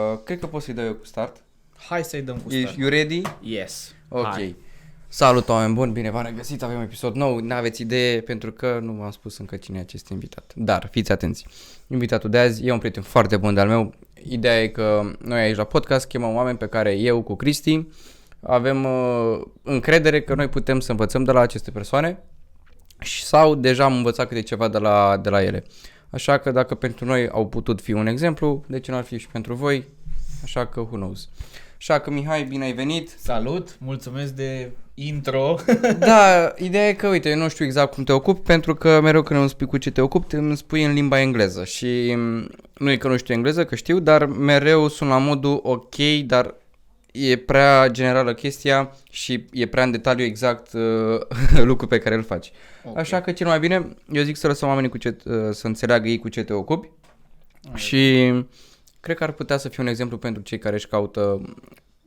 Uh, cred că poți să-i dau eu cu start. Hai să-i dăm cu Ești start. you ready? Yes. Ok. Hai. Salut, oameni buni, bine v-am regăsit, avem episod nou, n-aveți idee pentru că nu v-am spus încă cine e acest invitat. Dar, fiți atenți, invitatul de azi e un prieten foarte bun de-al meu. Ideea e că noi aici la podcast chemăm oameni pe care eu cu Cristi avem uh, încredere că noi putem să învățăm de la aceste persoane și- sau deja am învățat câte ceva de la, de la ele. Așa că dacă pentru noi au putut fi un exemplu, de ce nu ar fi și pentru voi? Așa că who knows. Așa că Mihai, bine ai venit. Salut, mulțumesc de intro. Da, ideea e că, uite, eu nu știu exact cum te ocupi, pentru că mereu când îmi spui cu ce te ocupi, îmi spui în limba engleză și m, nu e că nu știu engleză, că știu, dar mereu sunt la modul ok, dar e prea generală chestia și e prea în detaliu exact uh, lucru pe care îl faci. Ok. Așa că cel mai bine, eu zic să lăsăm oamenii cu ce, uh, să înțeleagă ei cu ce te ocupi și cred că ar putea să fie un exemplu pentru cei care își caută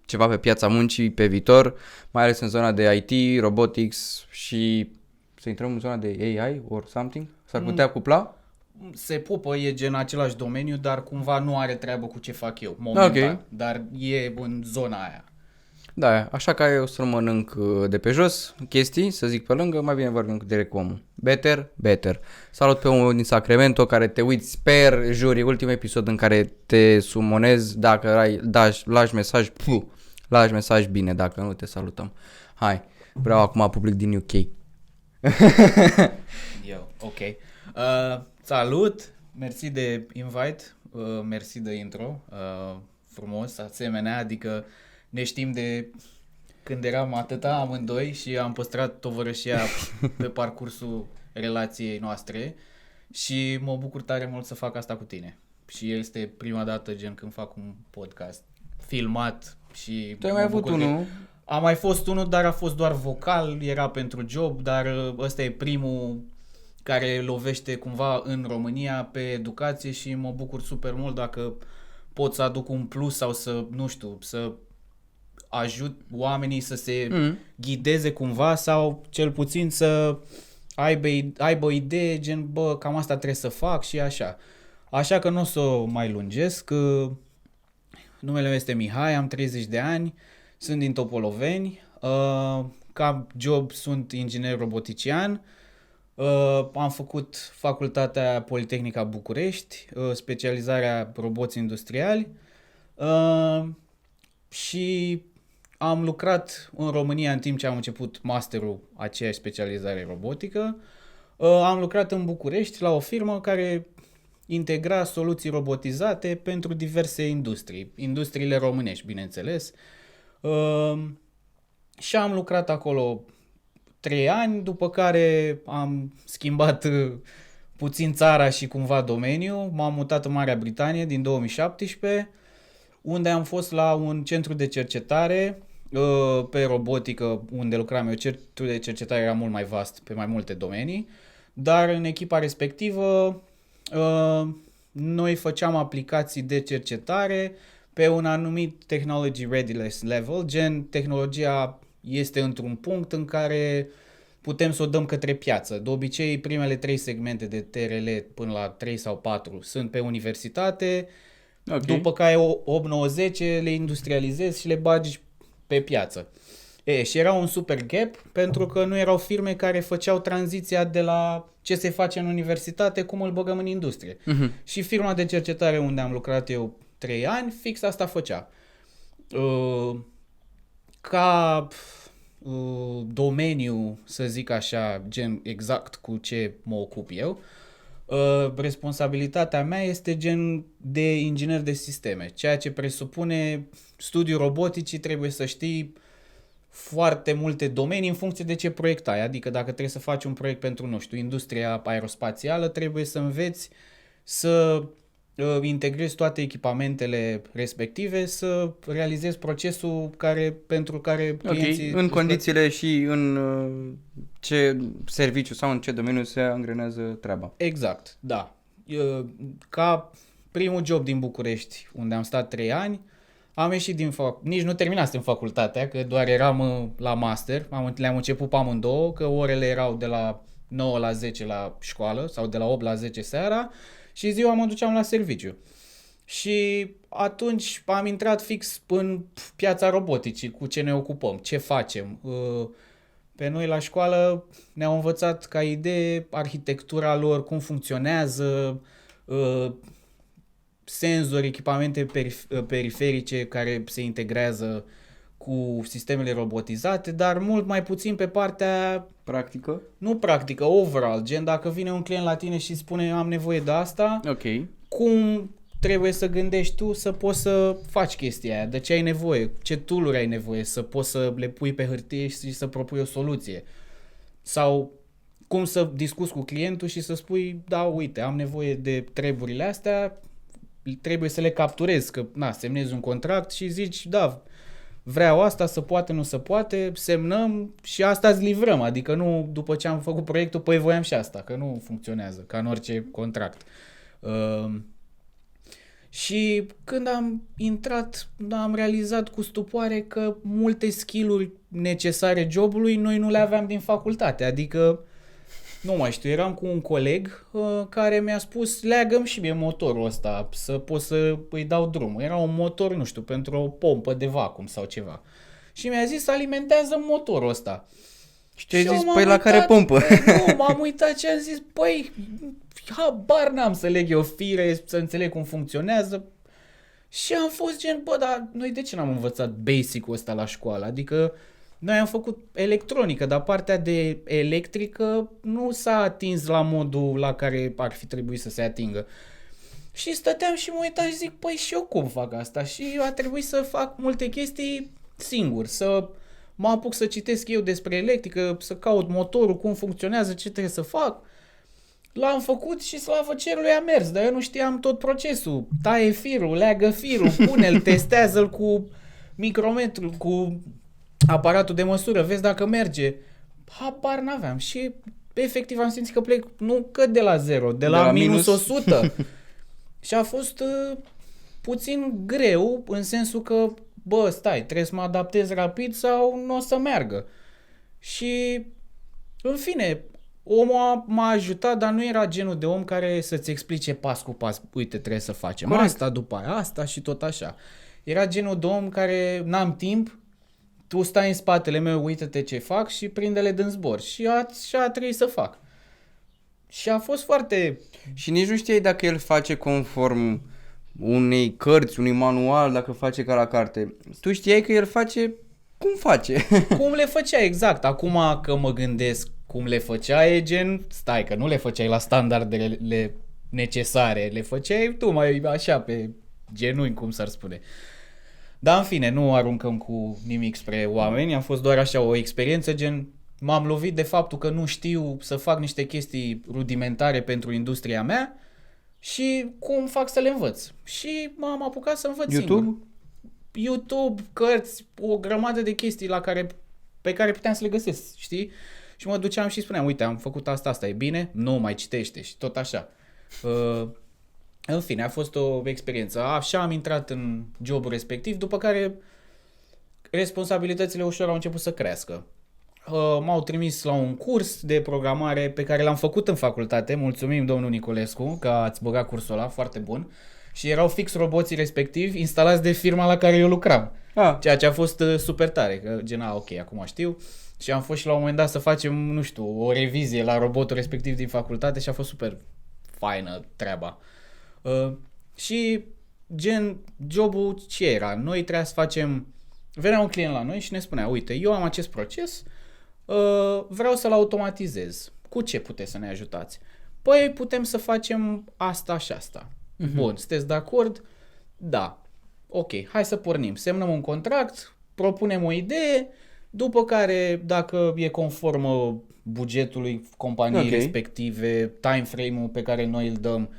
ceva pe piața muncii pe viitor, mai ales în zona de IT, robotics și să intrăm în zona de AI or something? S-ar putea cupla? Se pupă, e gen același domeniu, dar cumva nu are treabă cu ce fac eu, momentan. Ok. Dar e în zona aia. Da, așa că eu să nu mănânc uh, de pe jos chestii, să zic pe lângă, mai bine vorbim direct cu omul. Better, better. Salut pe omul din Sacramento care te uiți, sper, juri, ultimul episod în care te sumonezi, dacă ai, dași, lași mesaj, puh, lași mesaj bine, dacă nu te salutăm. Hai, vreau acum public din UK. Eu, ok. Uh, salut, mersi de invite, uh, mersi de intro, uh, frumos, asemenea, adică ne știm de când eram atâta amândoi și am păstrat tovărășia pe parcursul relației noastre și mă bucur tare mult să fac asta cu tine. Și este prima dată gen când fac un podcast filmat și Tu ai mă mai avut bucur de- unul? a mai fost unul, dar a fost doar vocal, era pentru job, dar uh, ăsta e primul care lovește cumva în România pe educație și mă bucur super mult dacă pot să aduc un plus sau să, nu știu, să ajut oamenii să se Mm. ghideze cumva sau cel puțin să aibă, aibă o idee gen, bă, cam asta trebuie să fac și așa. Așa că nu o să o mai lungesc. uh, Numele meu este Mihai, am 30 de ani, sunt din Topoloveni. uh, Ca job sunt inginer robotician. Uh, Am făcut facultatea Politehnica București, uh, specializarea roboți industriali. Uh, și am lucrat în România în timp ce am început masterul aceeași specializare robotică. Uh, Am lucrat în București la o firmă care integra soluții robotizate pentru diverse industrii, industriile românești, bineînțeles. Uh, Și am lucrat acolo trei ani, după care am schimbat uh, puțin țara și cumva domeniul. M-am mutat în Marea Britanie din 2017 unde am fost la un centru de cercetare uh, pe robotică, unde lucram eu. Centrul de cercetare era mult mai vast pe mai multe domenii, dar în echipa respectivă uh, noi făceam aplicații de cercetare pe un anumit technology readiness level, gen tehnologia este într-un punct în care putem să o dăm către piață. De obicei, primele trei segmente de TRL până la 3 sau 4 sunt pe universitate, Ok. după care o 8-9-10 le industrializezi și le bagi pe piață. E, și era un super gap pentru că nu erau firme care făceau tranziția de la ce se face în universitate, cum îl băgăm în industrie. Mhm. Și firma de cercetare unde am lucrat eu 3 ani, fix asta făcea. Uh, ca uh, domeniu, să zic așa, gen exact cu ce mă ocup eu, uh, responsabilitatea mea este gen de inginer de sisteme, ceea ce presupune studiul roboticii trebuie să știi foarte multe domenii în funcție de ce proiect ai. Adică dacă trebuie să faci un proiect pentru, nu știu, industria aerospațială, trebuie să înveți să uh, integrezi toate echipamentele respective, să realizezi procesul care, pentru care Ok, clienții... în îți condițiile și în uh, ce serviciu sau în ce domeniu se angrenează treaba. Exact, da. Eu, Ca primul job din București, unde am stat 3 ani, am ieșit din fac... Nici nu terminasem facultatea, că doar eram uh, la master. Am, le-am început pe amândouă, că orele erau de la 9 la 10 la școală sau de la 8 la 10 seara și ziua mă duceam la serviciu. Și atunci am intrat fix în piața roboticii, cu ce ne ocupăm, ce facem. Uh, Pe noi la școală ne-au învățat ca idee arhitectura lor, cum funcționează, uh, senzori, echipamente perif- uh, periferice care se integrează cu sistemele robotizate, dar mult mai puțin pe partea Practică? nu practică, overall, gen dacă vine un client la tine și spune am nevoie de asta, Ok. cum trebuie să gândești tu să poți să faci chestia aia, de ce ai nevoie, ce tool ai nevoie, să poți să le pui pe hârtie și să propui o soluție. Sau cum să discuți cu clientul și să spui, da, uite, am nevoie de treburile astea, trebuie să le capturez, că na, semnezi un contract și zici, da, vreau asta, să poate, nu să poate, semnăm și asta îți livrăm, adică nu după ce am făcut proiectul, păi voiam și asta, că nu funcționează, ca în orice contract. Uh, și când am intrat, am realizat cu stupoare că multe skill-uri necesare jobului noi nu le aveam din facultate. Adică, nu mai știu, eram cu un coleg uh, care mi-a spus leagă și mie motorul ăsta să pot să îi dau drumul. Era un motor, nu știu, pentru o pompă de vacum sau ceva. Și mi-a zis alimentează motorul ăsta. Și ce ai Și eu zis? m-am Păi la uitat, care pompă? bă, Nu, m-am uitat și am zis, păi, habar n-am să leg eu fire, să înțeleg cum funcționează. Și am fost gen, bă, dar noi de ce n-am învățat basic-ul ăsta la școală? Adică noi am făcut electronică, dar partea de electrică nu s-a atins la modul la care ar fi trebuit să se atingă. Și stăteam și mă uitam și zic, păi și eu cum fac asta? Și a trebuit să fac multe chestii singur, să mă apuc să citesc eu despre electrică, să caut motorul, cum funcționează, ce trebuie să fac. L-am făcut și slavă cerului a mers, dar eu nu știam tot procesul. Taie firul, leagă firul, pune-l, testează-l cu micrometru, cu aparatul de măsură, vezi dacă merge. Habar n-aveam și efectiv am simțit că plec, nu că de la zero, de la, la minus minus. 100. și a fost uh, puțin greu în sensul că, bă, stai, trebuie să mă adaptez rapid sau nu o să meargă. Și, în fine, omul a, m-a ajutat, dar nu era genul de om care să-ți explice pas cu pas, uite, trebuie să facem Corect. asta, după aia asta și tot așa. Era genul de om care n-am timp, tu stai în spatele meu, uită-te ce fac și prinde-le din zbor. Și a, și a trebuit să fac. Și a fost foarte Și nici nu știai dacă el face conform unei cărți, unui manual, dacă face ca la carte. Tu știai că el face cum face. cum le făcea exact. Acum că mă gândesc cum le făcea, e gen, stai că nu le făceai la standardele necesare, le făceai tu mai așa pe genunchi, cum s-ar spune. Dar în fine, nu aruncăm cu nimic spre oameni, am fost doar așa o experiență gen m-am lovit de faptul că nu știu să fac niște chestii rudimentare pentru industria mea și cum fac să le învăț. Și m-am apucat să învăț singur. YouTube? YouTube, cărți, o grămadă de chestii la care, pe care puteam să le găsesc, știi? Și mă duceam și spuneam, uite, am făcut asta, asta e bine? Nu, mai citește și tot așa. Uh, în fine, a fost o experiență. Așa am intrat în jobul respectiv, după care responsabilitățile ușor au început să crească. Uh, m-au trimis la un curs de programare pe care l-am făcut în facultate. Mulțumim, domnul Niculescu, că ați băgat cursul ăla, foarte bun. Și erau fix roboții respectivi instalați de firma la care eu lucram. Ah, Ceea ce a fost uh, super tare, că gen, a, ok, acum știu. Și am fost și la un moment dat să facem, nu știu, o revizie la robotul respectiv din facultate și a fost super faină treaba. Uh, și gen, jobul ce era? Noi trebuia să facem... Venea un client la noi și ne spunea, uite, eu am acest proces, uh, vreau să-l automatizez. Cu ce puteți să ne ajutați? Păi putem să facem asta și asta. Uh-huh. Bun, sunteți de acord? Da. Ok, hai să pornim. Semnăm un contract, propunem o idee, după care, dacă e conformă bugetului companiei Ok. respective, time frame-ul pe care noi îl dăm uh,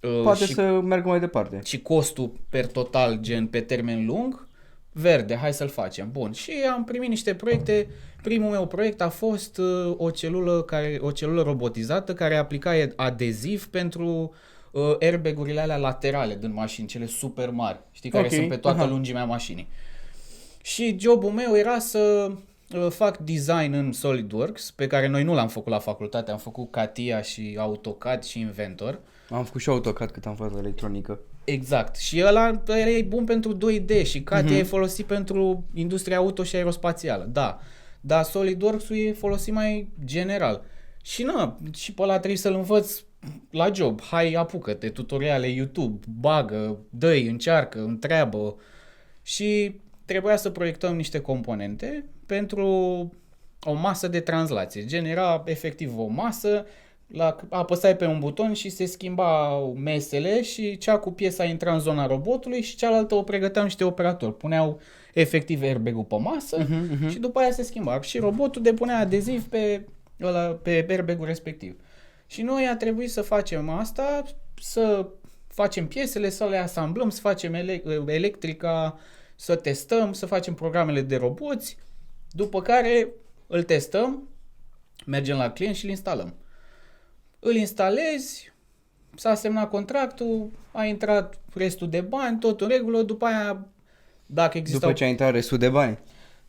poate și, să meargă mai departe. și costul per total, gen pe termen lung, verde, hai să-l facem. Bun, și am primit niște proiecte. Primul meu proiect a fost uh, o celulă, care, o celulă robotizată care aplica adeziv pentru uh, airbag-urile alea laterale din mașini, cele super mari, știi, care Ok, sunt pe toată aha. lungimea mașinii. Și jobul meu era să uh, fac design în SolidWorks, pe care noi nu l-am făcut la facultate, am făcut CATIA și AutoCAD și Inventor. Am făcut și AutoCAD cât am făcut electronică. Exact. Și ăla, ăla e bun pentru 2D și Katia Mhm. e folosit pentru industria auto și aerospațială. Da. Dar SolidWorks-ul e folosit mai general. Și na, și pe ăla trebuie să-l învăț la job. Hai, apucă-te, tutoriale YouTube, bagă, dă încearcă, întreabă. Și trebuia să proiectăm niște componente pentru o masă de translație. Genera efectiv o masă, la, apăsai pe un buton și se schimbau mesele și cea cu piesa intra în zona robotului și cealaltă o pregăteau niște operatori. Puneau efectiv airbag-ul pe masă Mhm, și după aia se schimba. Și robotul depunea adeziv pe, ăla, pe airbag-ul respectiv. Și noi a trebuit să facem asta, să facem piesele, să le asamblăm, să facem ele- electrica, să testăm, să facem programele de roboți, după care îl testăm, mergem la client și îl instalăm. Îl instalezi, s-a semnat contractul, a intrat restul de bani, tot în regulă, după aia, dacă există După ce a intrat restul de bani.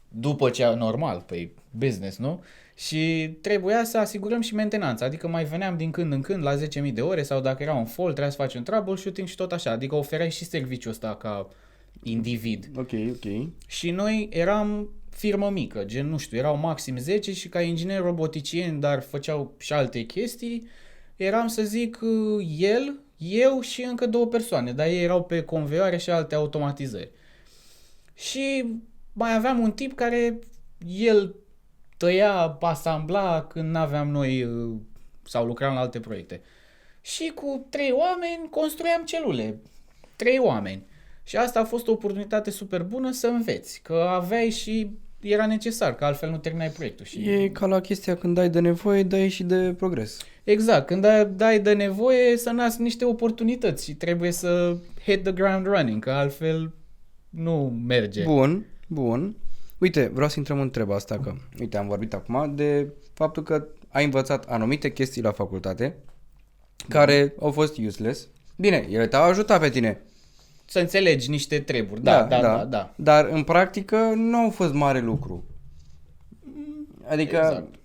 după ce, normal, pe business, nu? Și trebuia să asigurăm și mentenanța, adică mai veneam din când în când la 10.000 de ore sau dacă era un fault, trebuia să faci un troubleshooting și tot așa, adică oferai și serviciul ăsta ca individ. Ok, ok. Și noi eram firmă mică, gen, nu știu, erau maxim 10 și ca inginer roboticien, dar făceau și alte chestii, eram să zic el, eu și încă două persoane, dar ei erau pe conveioare și alte automatizări. Și mai aveam un tip care el tăia, asambla când n-aveam noi uh, sau lucram la alte proiecte. Și cu trei oameni construiam celule. Trei oameni. Și asta a fost o oportunitate super bună să înveți, că aveai și era necesar, că altfel nu terminai proiectul. Și... E ca la chestia când ai de nevoie, dai și de progres. Exact, când ai, dai de nevoie să nasc niște oportunități și trebuie să hit the ground running, că altfel nu merge. Bun, bun. Uite, vreau să intrăm în treaba asta, că, uite, am vorbit acum de faptul că ai învățat anumite chestii la facultate care au fost useless. Bine, ele te-au ajutat pe tine, Să înțelegi niște treburi, da, da, da, da. da. Dar în practică nu au fost mare lucru. Adică Exact.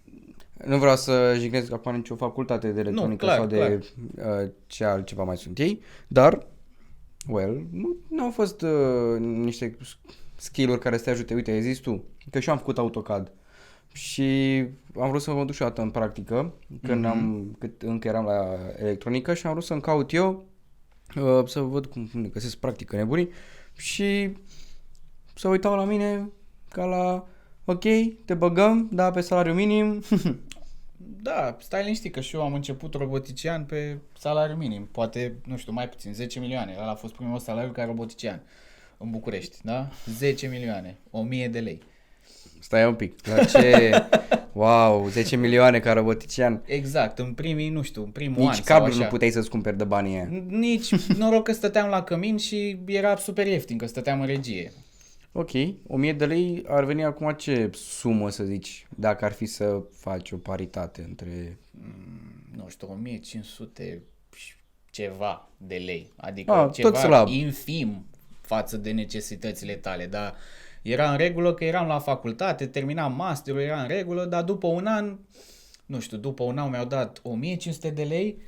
nu vreau să jignesc acum nicio facultate de electronică clar, sau de uh, ce altceva mai sunt ei, dar, well, nu, nu au fost uh, niște skill-uri care să te ajute. Uite, ai zis tu, că și eu am făcut AutoCAD și am vrut să mă duc și o dată în practică, când Mhm. am, cât încă eram la electronică și am vrut să-mi caut eu uh, să văd cum cum găsesc practică nebunii și să uitau la mine ca la ok, te băgăm, da, pe salariu minim. Da, stai liniștit că și eu am început robotician pe salariu minim, poate, nu știu, mai puțin, 10 milioane. Ăla a fost primul salariu ca robotician în București, da? 10 milioane, 1000 de lei. Stai un pic, la ce... Wow, 10 milioane ca robotician. Exact, în primii, nu știu, în primul an Nici sau cablu nu așa. puteai să-ți cumperi de banii aia. Nici noroc că stăteam la cămin și era super ieftin că stăteam în regie. Ok, 1000 de lei ar veni acum ce sumă să zici, dacă ar fi să faci o paritate între... nu știu, 1500 și ceva de lei. Adică Ah, tot ceva slab. infim față de necesitățile tale, dar era în regulă că eram la facultate, terminam masterul, era în regulă, dar după un an, nu știu, după un an mi-au dat 1500 de lei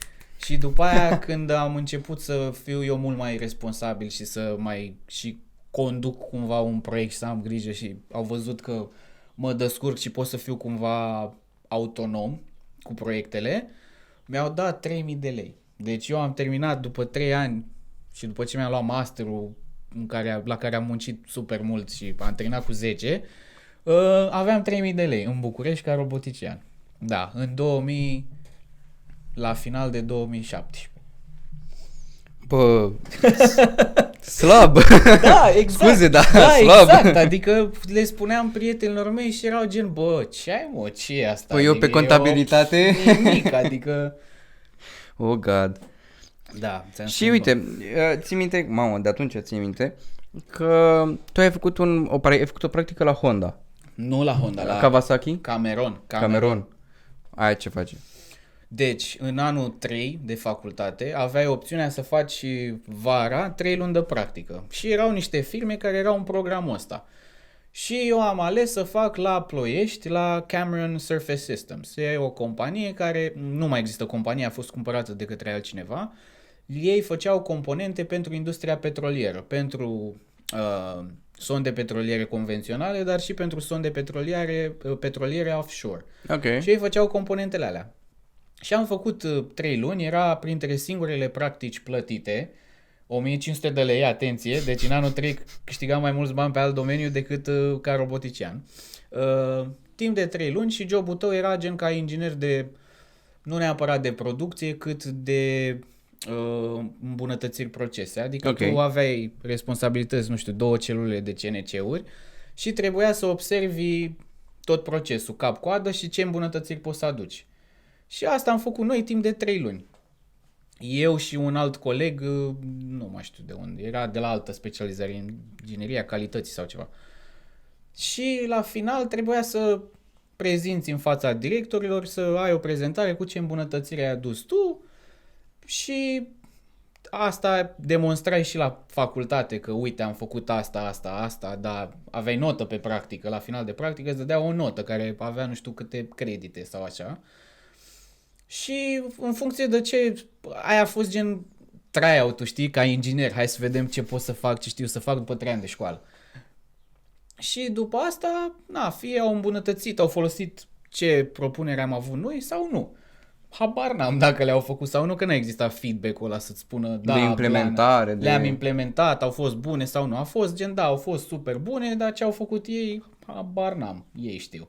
și după aia când am început să fiu eu mult mai responsabil și să mai și conduc cumva un proiect și să am grijă și au văzut că mă descurc și pot să fiu cumva autonom cu proiectele, mi-au dat 3000 de lei. Deci eu am terminat după 3 ani și după ce mi-am luat masterul în care, la care am muncit super mult și am terminat cu 10, uh, aveam 3000 de lei în București ca robotician. Da, în 2000, la final de 2017. Bă, slab. Da, exact. Scuze, da, da, slab. exact. Adică le spuneam prietenilor mei și erau gen, bă, ce ai mă, ce e asta? Păi eu adică pe contabilitate. E o, nimic, adică... Oh, God. Da, ți-am Și spus, uite, uh, ții minte, mamă, de atunci ții minte, că tu ai făcut, un, o, ai făcut o practică la Honda, bă. Nu la Honda, la Kawasaki, Cameron. Cameron. Aia ce face? Deci, în anul 3 de facultate, aveai opțiunea să faci și vara 3 luni de practică. Și erau niște firme care erau în programul ăsta. Și eu am ales să fac la Ploiești, la Cameron Surface Systems. E o companie care, nu mai există companie, a fost cumpărată de către altcineva. Ei făceau componente pentru industria petrolieră, pentru uh, sonde petroliere convenționale, dar și pentru sonde petroliere, uh, petroliere offshore. Ok. Și ei făceau componentele alea. Și am făcut uh, trei luni, era printre singurele practici plătite, 1500 de lei, atenție, deci în anul 3 câștigam mai mulți bani pe alt domeniu decât uh, ca robotician. Uh, timp de 3 luni și jobul tău era gen ca inginer de, nu neapărat de producție, cât de uh, îmbunătățiri procese. Adică Ok. tu aveai responsabilități, nu știu, două celule de CNC-uri și trebuia să observi tot procesul, cap-coadă și ce îmbunătățiri poți să aduci. Și asta am făcut noi timp de 3 luni. Eu și un alt coleg, uh, nu mai știu de unde, era de la altă specializare, în ingineria calității sau ceva. Și la final trebuia să prezinți în fața directorilor, să ai o prezentare cu ce îmbunătățire ai adus tu și asta demonstrai și la facultate, că uite am făcut asta, asta, asta, dar aveai notă pe practică, la final de practică îți dădea o notă care avea nu știu câte credite sau așa. Și în funcție de ce, aia a fost gen tryout știi, ca inginer, hai să vedem ce pot să fac, ce știu să fac după trei ani de școală. Și după asta, na, fie au îmbunătățit, au folosit ce propunere am avut noi sau nu. Habar n-am dacă le-au făcut sau nu, că nu exista feedback-ul ăla să-ți spună da, De implementare, le-am, de- le-am implementat, au fost bune sau nu. A fost gen, da, au fost super bune, dar ce au făcut ei, habar n-am, ei știu.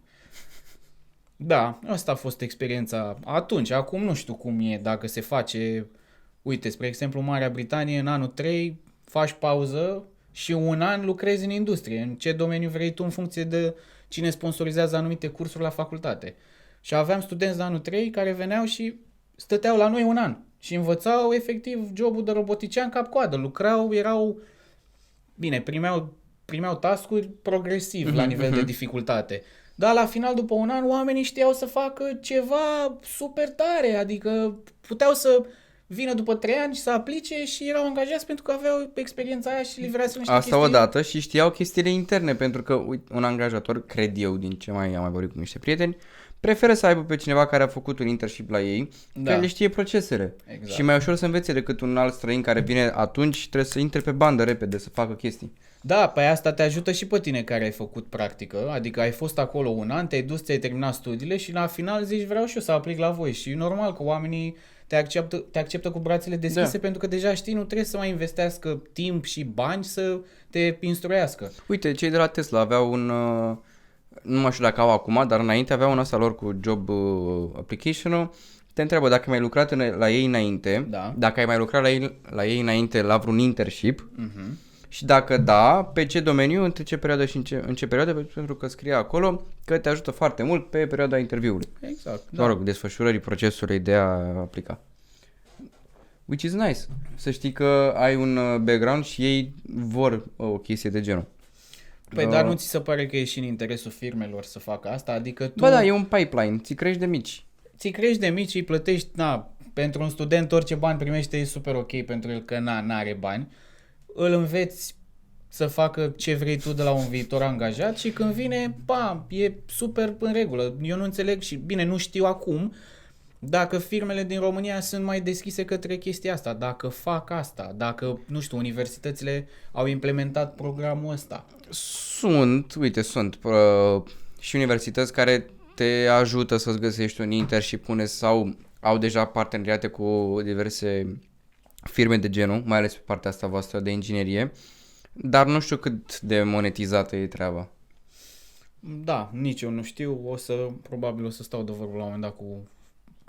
Da, asta a fost experiența atunci. Acum nu știu cum e, dacă se face, uite, spre exemplu, Marea Britanie, în anul 3 faci pauză și un an lucrezi în industrie. În ce domeniu vrei tu în funcție de cine sponsorizează anumite cursuri la facultate. Și aveam studenți de anul 3 care veneau și stăteau la noi un an și învățau efectiv jobul de robotician cap-coadă. Lucrau, erau, bine, primeau, primeau task-uri progresiv la nivel de dificultate. Dar la final, după un an, oamenii știau să facă ceva super tare, adică puteau să vină după trei ani și să aplice și erau angajați pentru că aveau experiența aia și livrează niște Asta chestii. odată și știau chestiile interne, pentru că uite, un angajator, cred eu, din ce mai am mai vorbit cu niște prieteni, preferă să aibă pe cineva care a făcut un internship la ei, Da. da. care le știe procesele. Exact. Și mai ușor să învețe decât un alt străin care vine atunci și trebuie să intre pe bandă repede să facă chestii. Da, pe asta te ajută și pe tine care ai făcut practică, adică ai fost acolo un an, te-ai dus, ți-ai terminat studiile și la final zici vreau și eu să aplic la voi și e normal că oamenii te acceptă, te acceptă cu brațele deschise Da. pentru că deja știi, nu trebuie să mai investească timp și bani să te instruiască. Uite, cei de la Tesla aveau un... Uh, nu mai știu dacă au acum, dar înainte aveau un ăsta lor cu job uh, application-ul. Te întreabă dacă ai mai lucrat în, la ei înainte, Da. dacă ai mai lucrat la ei, la ei înainte la vreun internship Mhm. și dacă da, pe ce domeniu, între ce perioadă și în ce, în ce perioadă, pentru că scrie acolo că te ajută foarte mult pe perioada interviului. Exact. Da. Mă rog, desfășurării procesului de a aplica. Which is nice. Să știi că ai un uh, background și ei vor uh, o chestie de genul. Păi Uh, dar nu ți se pare că e și în interesul firmelor să facă asta? Adică tu Bă, da, e un pipeline, ți crești de mici. ți crești de mici, îi plătești, na, pentru un student orice bani primește e super ok pentru el că na, n-are bani. Îl înveți să facă ce vrei tu de la un viitor angajat și când vine, bam, e super în regulă. Eu nu înțeleg și, bine, nu știu acum dacă firmele din România sunt mai deschise către chestia asta, dacă fac asta, dacă, nu știu, universitățile au implementat programul ăsta. Sunt, uite, sunt uh, și universități care te ajută să-ți găsești un internship pune sau au deja parteneriate cu diverse firme de genul, mai ales pe partea asta voastră de inginerie, dar nu știu cât de monetizată e treaba. Da, nici eu nu știu, o să, probabil o să stau de vorbă la un moment dat cu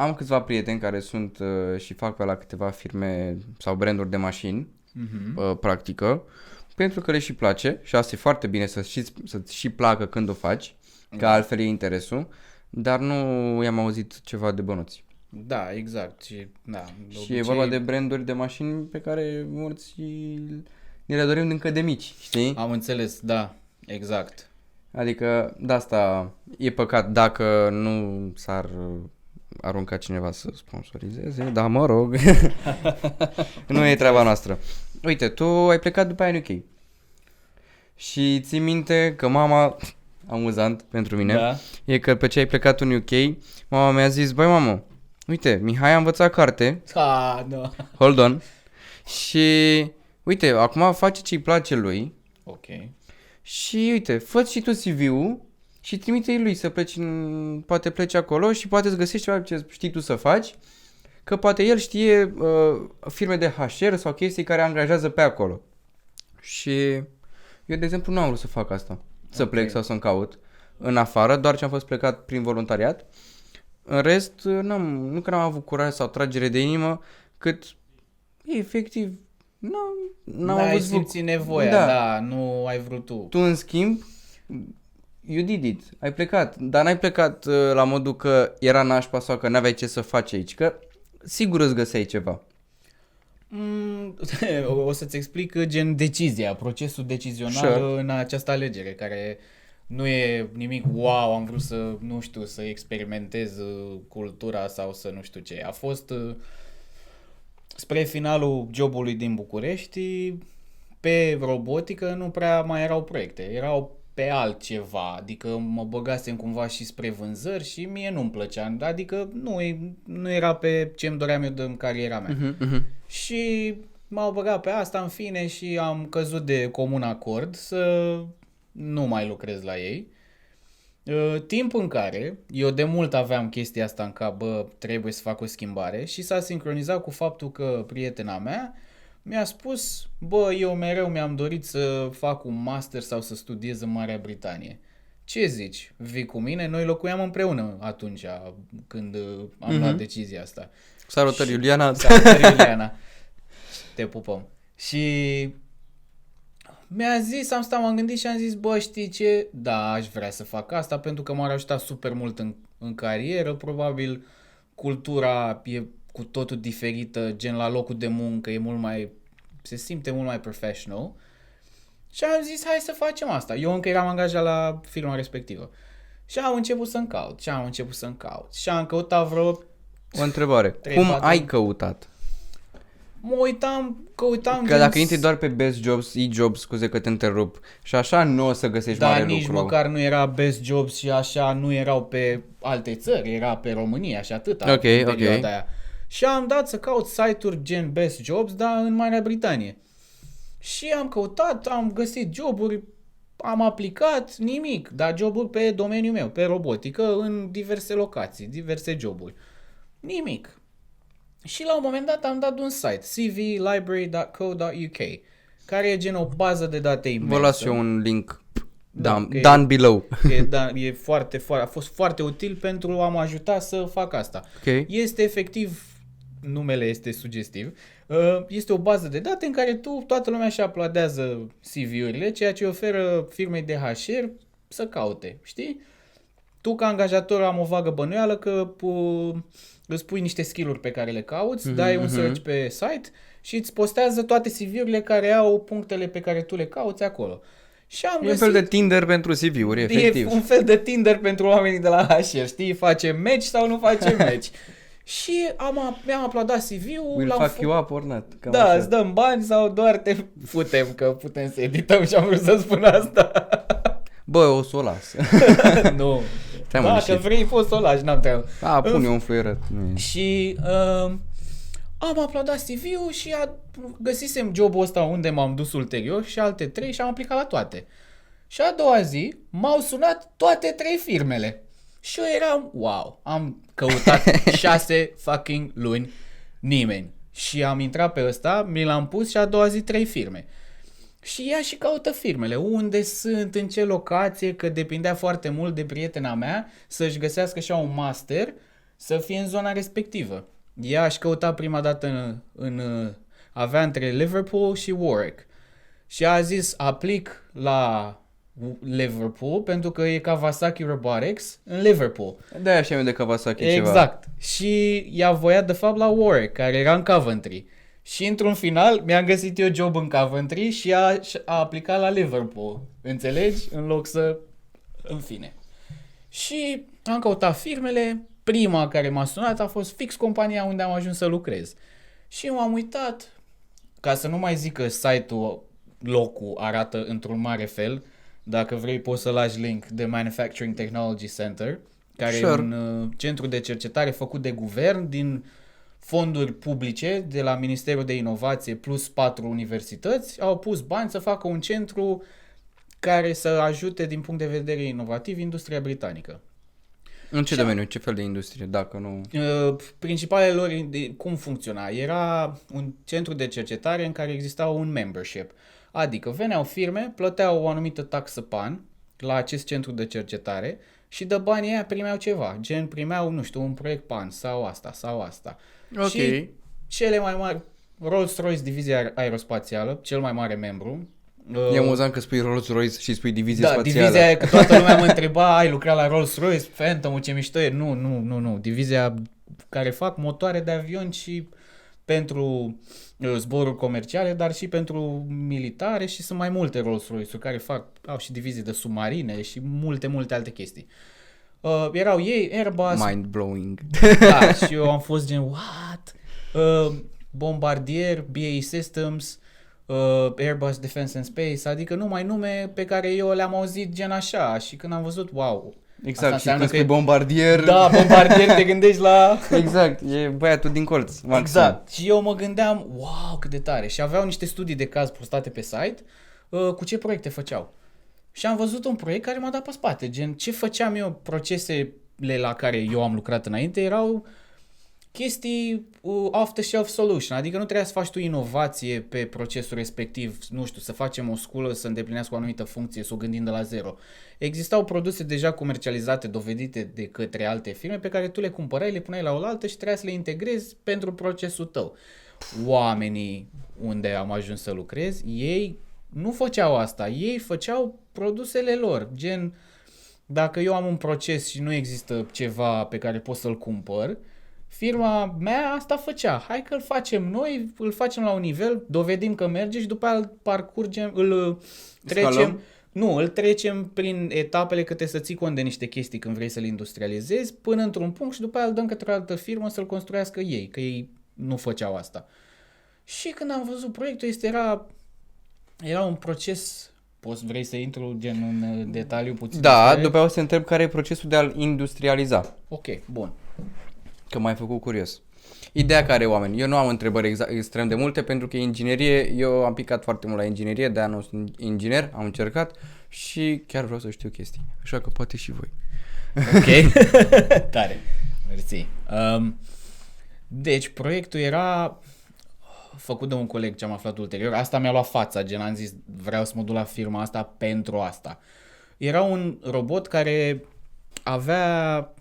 Am câțiva prieteni care sunt uh, și fac pe la câteva firme sau branduri de mașini, Mhm. uh, practică, pentru că le și place și asta e foarte bine să și, să-ți și placă când o faci, că altfel e interesul, dar nu i-am auzit ceva de bănuți. Da, exact. Și, da, de Și e obicei- vorba de branduri de mașini pe care mulți ne le dorim încă de mici, știi? Am înțeles, da, exact. Adică de asta e păcat dacă nu s-ar uh, arunca cineva să sponsorizeze, da mă rog, nu e treaba noastră. Uite, tu ai plecat după aia în UK și ții minte că mama, amuzant pentru mine, Da. e că pe ce ai plecat în UK, mama mi-a zis, băi mamă, uite, Mihai a învățat carte, Ha, nu. hold on, Și uite, acum face ce-i place lui Ok. și uite, fă și tu CV-ul și trimite lui să pleci, în, poate pleci acolo și poate îți găsești ceva ce știi tu să faci, că poate el știe uh, firme de HR sau chestii care angajează pe acolo. Și eu, de exemplu, nu am vrut să fac asta, să Ok. plec sau să-mi caut în afară, doar ce am fost plecat prin voluntariat. În rest, n-am, nu că n-am avut curaj sau tragere de inimă, cât efectiv n-am, n-am N-ai avut simțit nevoia, Da. da. da, nu ai vrut tu. tu, în schimb, you did it. Ai plecat. Dar n-ai plecat uh, la modul că era nașpa sau că n-aveai ce să faci aici. Că sigur îți găseai ceva. Mm, o să-ți explic gen decizia, procesul decizional Sure. în această alegere, care nu e nimic wow, am vrut să, nu știu, să experimentez uh, cultura sau să nu știu ce. A fost uh, spre finalul jobului din București, pe robotică nu prea mai erau proiecte, erau pe altceva, adică mă băgasem cumva și spre vânzări și mie nu-mi plăcea, adică nu, e- nu era pe ce îmi doream eu de în cariera mea. Uh-huh, uh-huh. Și m-au băgat pe asta în fine și am căzut de comun acord să nu mai lucrez la ei. Uh, Timp în care eu de mult aveam chestia asta în cap, bă, trebuie să fac o schimbare și s-a sincronizat cu faptul că prietena mea mi-a spus, bă, eu mereu mi-am dorit să fac un master sau să studiez în Marea Britanie. Ce zici? Vii cu mine? Noi locuiam împreună atunci când uh, am Mhm. luat decizia asta. Salutări, Iuliana. Salutări, Iuliana. Te pupăm. Și mi-a zis, am stat, m-am gândit și am zis, bă, știi ce? Da, aș vrea să fac asta pentru că m-ar ajuta super mult în, în carieră. Probabil cultura e cu totul diferită, gen la locul de muncă, e mult mai, se simte mult mai professional. Și am zis, hai să facem asta. Eu încă eram angajat la firma respectivă. Și am început să-mi caut, și am început să-mi caut. Și am căutat vreo O întrebare. Trei, Cum patru. ai căutat? Mă uitam, căutam Că gen dacă intri doar pe best jobs, e-jobs, scuze că te întrerup, și așa nu o să găsești Dar mare nici lucru. măcar nu era best jobs și așa nu erau pe alte țări, era pe România și atât. Ok, ok. Aia. Și am dat să caut site-uri gen best jobs, dar în Marea Britanie. Și am căutat, am găsit joburi, am aplicat, nimic, dar joburi pe domeniul meu, pe robotică, în diverse locații, diverse joburi. Nimic. Și la un moment dat am dat un site, cvlibrary.co.uk, care e gen o bază de date imensă. Vă las eu un link Da, down, că e- down below. E, da, e foarte, foarte, a fost foarte util pentru a mă ajuta să fac asta. Ok. Este efectiv, numele este sugestiv, uh, este o bază de date în care tu, toată lumea și apladează CV-urile, ceea ce oferă firmei de HR să caute, știi? Tu ca angajator am o vagă bănuială că pu- îți pui niște skill-uri pe care le cauți, Mhm, dai un mhm. search pe site și îți postează toate CV-urile care au punctele pe care tu le cauți acolo. Și am E un găsit... fel de Tinder pentru CV-uri, efectiv. E un fel de Tinder pentru oamenii de la HR, știi? Face match sau nu face match. Și am, mi-am aplaudat CV-ul. Will l-am fuck fă- you up or not. Cam Da, așa. îți dăm bani sau doar te putem, că putem să edităm și am vrut să spun asta. Bă, o să o las. nu. Te-am Dacă liniștit. vrei poți să o lași, n-am treabă. A, pun eu un fluierăt. Nu e. Și uh, am aplaudat CV-ul și a, găsisem jobul ăsta unde m-am dus ulterior și alte trei și am aplicat la toate. Și a doua zi m-au sunat toate trei firmele. Și eu eram, wow, am căutat șase fucking luni, nimeni. Și am intrat pe ăsta, mi l-am pus și a doua zi trei firme. Și ea și caută firmele, unde sunt, în ce locație, că depindea foarte mult de prietena mea să-și găsească și un master să fie în zona respectivă. Ea își căuta prima dată în, în avea între Liverpool și Warwick. Și a zis, aplic la Liverpool pentru că e Kawasaki Robotics în Liverpool. De-aia și de Kawasaki ceva. Exact. Și ea voia de fapt la Warwick, care era în Coventry. Și într-un final mi-am găsit eu job în Coventry și a, și a aplicat la Liverpool. Înțelegi? În loc să... În fine. Și am căutat firmele. Prima care m-a sunat a fost fix compania unde am ajuns să lucrez. Și m-am uitat, ca să nu mai zic că site-ul, locul arată într-un mare fel, dacă vrei poți să lași link de Manufacturing Technology Center, care Sure. e un uh, centru de cercetare făcut de guvern din fonduri publice de la Ministerul de Inovație plus patru universități au pus bani să facă un centru care să ajute din punct de vedere inovativ industria britanică. În ce domeniu? Ce fel de industrie? Dacă nu... Uh, Principalele lor, de- cum funcționa? Era un centru de cercetare în care exista un membership. Adică veneau firme, plăteau o anumită taxă PAN la acest centru de cercetare și de banii aia primeau ceva. Gen primeau, nu știu, un proiect PAN sau asta sau asta. Ok. Și cele mai mari, Rolls-Royce, divizia aerospațială, cel mai mare membru. uh, E amuzant că spui Rolls-Royce și spui divizie da, spațială. divizia aia, că toată lumea mă întreba, ai lucrat la Rolls-Royce, Phantom, ce mișto e. Nu, nu, nu, nu. Divizia care fac motoare de avion și pentru uh, zboruri comerciale, dar și pentru militare și sunt mai multe Rolls-Royce-uri care fac, au și divizii de submarine și multe, multe alte chestii. Uh, erau ei, Airbus, Mind blowing. da, și eu am fost gen, what? Uh, Bombardier, BAE Systems, uh, Airbus Defense and Space, adică numai nume pe care eu le-am auzit gen așa și când am văzut, wow. Exact, și înseamnă când că spui e- bombardier. Da, Bombardier, te gândești la... Exact, e băiatul din colț. maxim. Exact. Și eu mă gândeam, wow, cât de tare. Și aveau niște studii de caz postate pe site uh, cu ce proiecte făceau. Și am văzut un proiect care m-a dat pe spate, gen ce făceam eu, procesele la care eu am lucrat înainte erau chestii uh, off-the-shelf solution, adică nu trebuia să faci tu inovație pe procesul respectiv, nu știu, să facem o sculă să îndeplinească o anumită funcție, să o gândim de la zero. Existau produse deja comercializate, dovedite de către alte firme pe care tu le cumpărai, le puneai la oaltă și trebuia să le integrezi pentru procesul tău. Oamenii unde am ajuns să lucrez, ei nu făceau asta, ei făceau produsele lor, gen dacă eu am un proces și nu există ceva pe care pot să-l cumpăr, firma mea asta făcea. Hai că îl facem noi, îl facem la un nivel, dovedim că merge și după aia îl parcurgem, îl uh, trecem. Scalăm? Nu, îl trecem prin etapele câte să ții cont de niște chestii când vrei să le industrializezi, până într-un punct și după aia îl dăm către o altă firmă să-l construiască ei, că ei nu făceau asta. Și când am văzut proiectul, este era, era un proces, poți vrei să intru gen în uh, detaliu puțin? Da, despre- după aia o să te întreb care e procesul de a-l industrializa. Ok, bun. Că m-ai făcut curios. Ideea care e, oameni, eu nu am întrebări exa- extrem de multe pentru că inginerie, eu am picat foarte mult la inginerie, de-aia nu sunt inginer, am încercat și chiar vreau să știu chestii. Așa că poate și voi. Ok, tare. Mersi. Um, deci, proiectul era făcut de un coleg ce am aflat ulterior. Asta mi-a luat fața, gen am zis vreau să mă duc la firma asta pentru asta. Era un robot care avea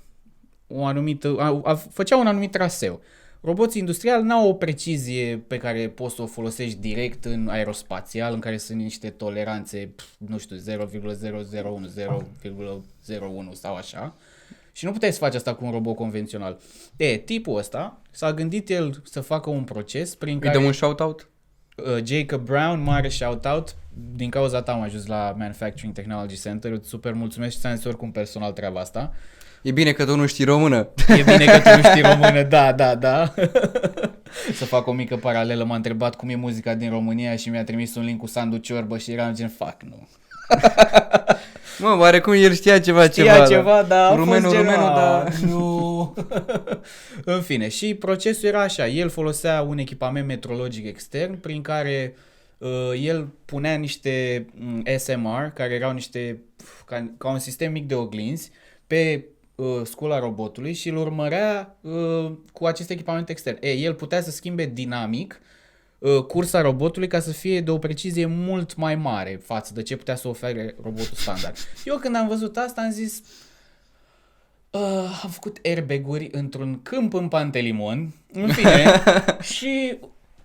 o anumită, a, a, făcea un anumit traseu. Roboții industriali n-au o precizie pe care poți să o folosești direct în aerospațial, în care sunt niște toleranțe, pf, nu știu, 0,001, 0,01 sau așa. Și nu puteai să faci asta cu un robot convențional. E, tipul ăsta s-a gândit el să facă un proces prin Îi care... dăm un shout-out? Uh, Jacob Brown, mare shout-out. Din cauza ta am ajuns la Manufacturing Technology Center. Îți super mulțumesc și ți-am zis oricum personal treaba asta. E bine că tu nu știi română. E bine că tu nu știi română, da, da, da. Să fac o mică paralelă, m-a întrebat cum e muzica din România și mi-a trimis un link cu Sandu Ciorbă și eram gen, fuck, nu. Mă, oarecum el știa ceva, Știa ceva. ceva, da, a Rumenu, fost gen, rumenu, "A, da. Nu. în fine, și procesul era așa, el folosea un echipament metrologic extern prin care uh, el punea niște mm, SMR, care erau niște, ca, ca un sistem mic de oglinzi, pe uh, scula robotului și îl urmărea uh, cu acest echipament extern. E, el putea să schimbe dinamic uh, cursa robotului ca să fie de o precizie mult mai mare față de ce putea să ofere robotul standard. Eu când am văzut asta am zis uh, am făcut airbag-uri într-un câmp în Pantelimon, în fine, și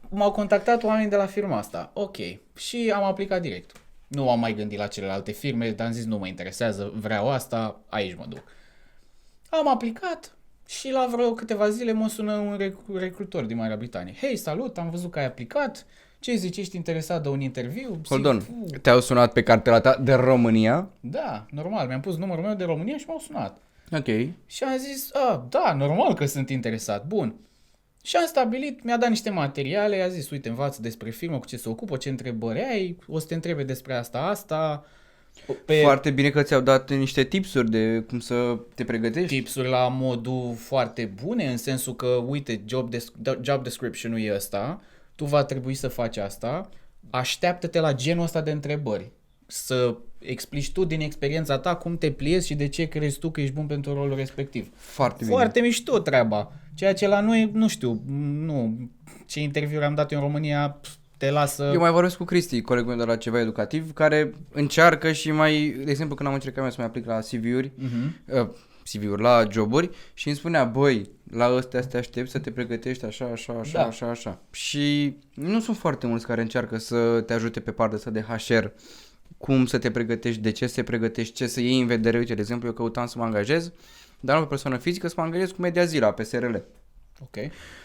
m-au contactat oamenii de la firma asta. Ok. Și am aplicat direct. Nu am mai gândit la celelalte firme, dar am zis nu mă interesează, vreau asta, aici mă duc. Am aplicat și la vreo câteva zile mă sună un rec- recrutor din Marea Britanie. Hei, salut, am văzut că ai aplicat. Ce zici, ești interesat de un interviu? Hold Zic, on. "Fu, Te-au sunat pe cartela ta de România? Da, normal, mi-am pus numărul meu de România și m-au sunat. Ok. Și am zis, a, da, normal că sunt interesat, bun. Și am stabilit, mi-a dat niște materiale, i-a zis, uite, învață despre firmă, cu ce se ocupă, ce întrebări ai, o să te întrebe despre asta, asta, Pe Foarte bine că ți-au dat niște tipsuri de cum să te pregătești. tipsuri la modul foarte bune, în sensul că, uite, job, des- job description-ul e ăsta, tu va trebui să faci asta, așteaptă-te la genul ăsta de întrebări. Să explici tu din experiența ta cum te pliezi și de ce crezi tu că ești bun pentru rolul respectiv. Foarte bine. Foarte mișto treaba. Ceea ce la noi, nu știu, nu, ce interviuri am dat eu în România, pf, te lasă... Eu mai vorbesc cu Cristi, colegul meu de la ceva educativ, care încearcă și mai, de exemplu, când am încercat eu să mai aplic la CV-uri, Mhm. uh, CV-uri, la joburi și îmi spunea, băi, la ăstea te aștept să te pregătești așa, așa, așa, Da. așa, așa. Și nu sunt foarte mulți care încearcă să te ajute pe partea asta de HR, cum să te pregătești, de ce să te pregătești, ce să iei în vedere. Uite, de exemplu, eu căutam să mă angajez, dar nu pe persoană fizică, să mă angajez cu Media Zila, pe SRL. Ok.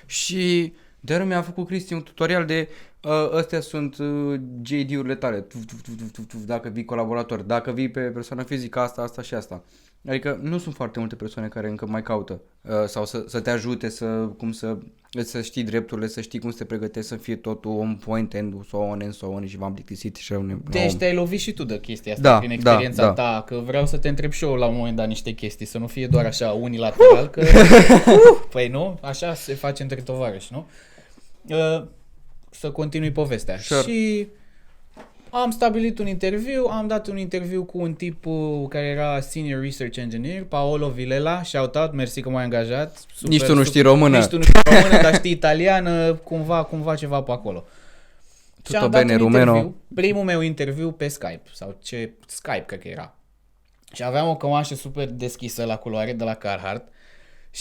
Și de mi-a făcut Cristi un tutorial de uh, astea sunt uh, JD-urile tale, tuf, tuf, tuf, tuf, tuf, tuf, dacă vii colaborator, dacă vii pe persoană fizică, asta, asta și asta. Adică nu sunt foarte multe persoane care încă mai caută uh, sau să, să te ajute să, cum să, să știi drepturile, să știi cum să te pregătești, să fie totul on point and so on and so on și v-am plictisit și ne, Deci te-ai lovit și tu de chestia asta Da, prin da, experiența da. ta, că vreau să te întreb și eu la un moment dat niște chestii, să nu fie doar așa unilateral, că... păi nu, așa se face între tovarăși, nu? Uh, să continui povestea. Sure. Și am stabilit un interviu, am dat un interviu cu un tip uh, care era Senior Research Engineer, Paolo Vilela, shout out, mersi că m-ai angajat. Super, Nici tu nu știi română. Nici tu nu știi română, dar știi italiană, cumva, cumva ceva pe acolo. Și Tutto am dat bene, un rumeno. interviu, primul meu interviu pe Skype, sau ce, Skype cred că era. Și aveam o cămașă super deschisă la culoare de la Carhartt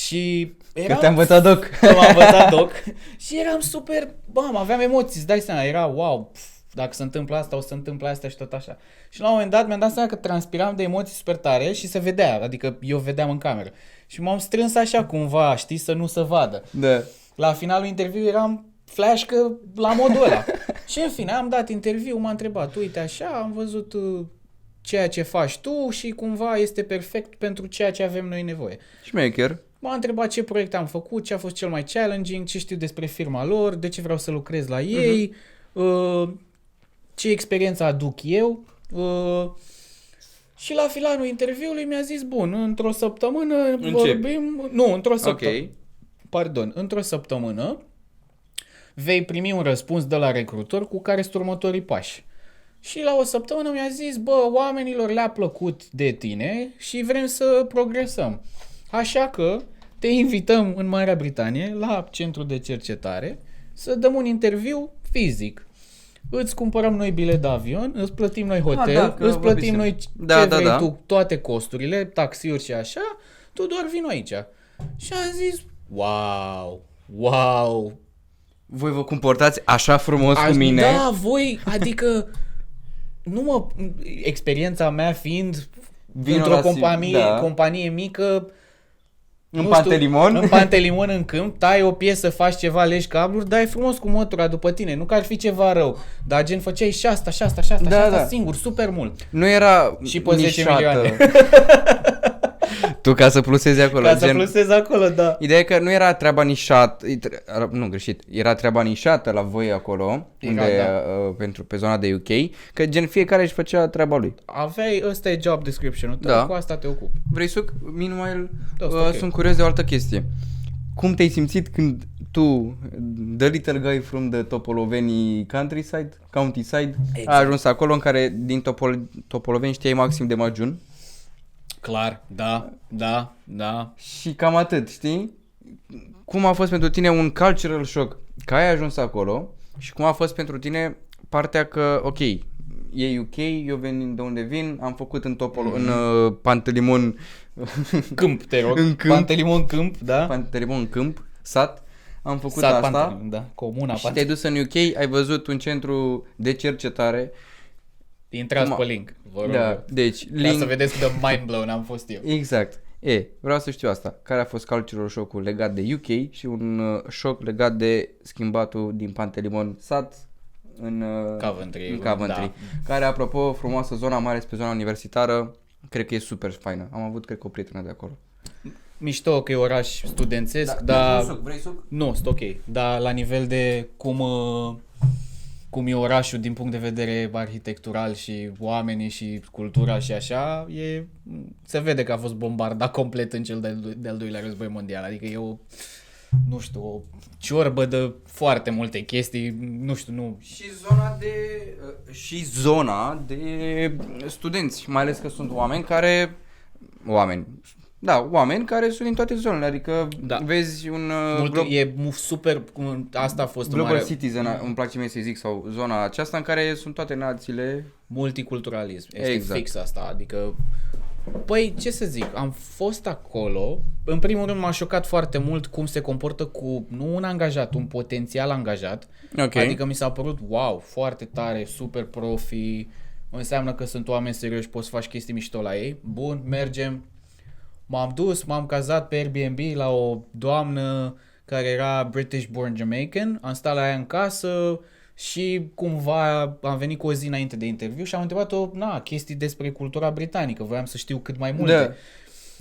și Că eram, te-am învățat doc. că m-am învățat doc și eram super, bam, aveam emoții, îți dai seama, era wow, pf, dacă se întâmplă asta, o să se întâmple asta și tot așa. Și la un moment dat mi-am dat seama că transpiram de emoții super tare și se vedea, adică eu vedeam în cameră. Și m-am strâns așa cumva, știi, să nu se vadă. Da. La finalul interviului eram flash că la modul ăla. și în fine am dat interviu, m-a întrebat, uite așa, am văzut uh, ceea ce faci tu și cumva este perfect pentru ceea ce avem noi nevoie. Șmecher. M-a întrebat ce proiect am făcut, ce a fost cel mai challenging, ce știu despre firma lor, de ce vreau să lucrez la ei, uh, ce experiență aduc eu. Uh, și la finalul interviului mi-a zis, bun, într-o săptămână Încep. vorbim... Nu, într-o săptămână. Ok. Pardon, într-o săptămână vei primi un răspuns de la recrutor cu care sunt următorii pași. Și la o săptămână mi-a zis, bă, oamenilor le-a plăcut de tine și vrem să progresăm. Așa că te invităm în Marea Britanie la centrul de cercetare să dăm un interviu fizic. Îți cumpărăm noi bilet de avion, îți plătim noi hotel, da, că îți plătim vorbisem. noi ce Da, da, vrei da. tu, toate costurile, taxiuri și așa, tu doar vino aici. Și am zis, wow, wow, Voi vă comportați așa frumos Aș- cu mine. Da, voi, adică nu mă, experiența mea fiind Vino într-o la Sim- companie, da. companie mică În nu Pantelimon? Știu, în Pantelimon în câmp, tai o piesă, faci ceva, legi cabluri, dai frumos cu mătura după tine, nu că ar fi ceva rău, dar gen făceai și șasta, și șasta, și șasta, Da, și șasta da. singur, super mult. Nu era Și pe 10 nișată. milioane. tu ca să plusezi acolo. Ca să gen... plusezi acolo, da. Ideea e că nu era treaba nișată, e tre- nu greșit, era treaba nișată la voi acolo, Era, unde, da. uh, pentru, pe zona de UK, că gen fiecare își făcea treaba lui. Aveai, ăsta e job description-ul tău, Da. cu asta te ocupi. Vrei suc? Meanwhile, Da, uh, sunt ok. sunt curios de o altă chestie. Cum te-ai simțit când tu, the little guy from the Topoloveni countryside, countryside, Exact. ai ajuns acolo în care din Topol- Topoloveni știai maxim de Majun? Clar, da, da, da. Și cam atât, știi? Cum a fost pentru tine un cultural shock că ai ajuns acolo și cum a fost pentru tine partea că, ok, e UK, eu vin de unde vin, am făcut în Topol, în uh, Pantelimon, Câmp, te rog. În câmp. Pantelimon câmp, da? Pantelimon în câmp, sat, am făcut Sat asta Pantelimon, da. Comuna și te-ai Pantelimon. dus în UK, ai văzut un centru de cercetare, Intrați Cum pe a- link, vă rog. da, deci, Ca link, să vedeți cât de mind blown am fost eu. Exact. E, vreau să știu asta. Care a fost cultural shock-ul legat de UK și un uh, shock legat de schimbatul din Pantelimon sat în uh, Coventry, În Coventry. da. Care, apropo, frumoasă zona, mai ales pe zona universitară, cred că e super faină. Am avut, cred că, o prietenă de acolo. Mișto că e oraș studențesc, dar... vrei suc? Nu, sunt ok. Dar la nivel de cum, uh, cum e orașul din punct de vedere arhitectural și oamenii și cultura și așa, e, se vede că a fost bombardat complet în cel de-al, de-al doilea război mondial. Adică e o, nu știu, o ciorbă de foarte multe chestii, nu știu, nu... Și zona de și zona de studenți, mai ales că sunt oameni care oameni da, oameni care sunt din toate zonele, adică Da. vezi un uh, Mult, glo- e mu- super, cum- asta a fost global mare, citizen, îmi place mie să zic, sau zona aceasta în care sunt toate națiile. multiculturalism. Este Exact. fix asta, adică Păi, ce să zic, am fost acolo. În primul rând m-a șocat foarte mult cum se comportă cu, nu un angajat, un potențial angajat. Ok. Adică mi s-a părut, wow, foarte tare, super profi, înseamnă că sunt oameni serioși, poți să faci chestii mișto la ei. Bun, mergem. M-am dus, m-am cazat pe Airbnb la o doamnă care era British born Jamaican, am stat la ea în casă și cumva am venit cu o zi înainte de interviu și am întrebat-o, na, chestii despre cultura britanică, voiam să știu cât mai multe. Da.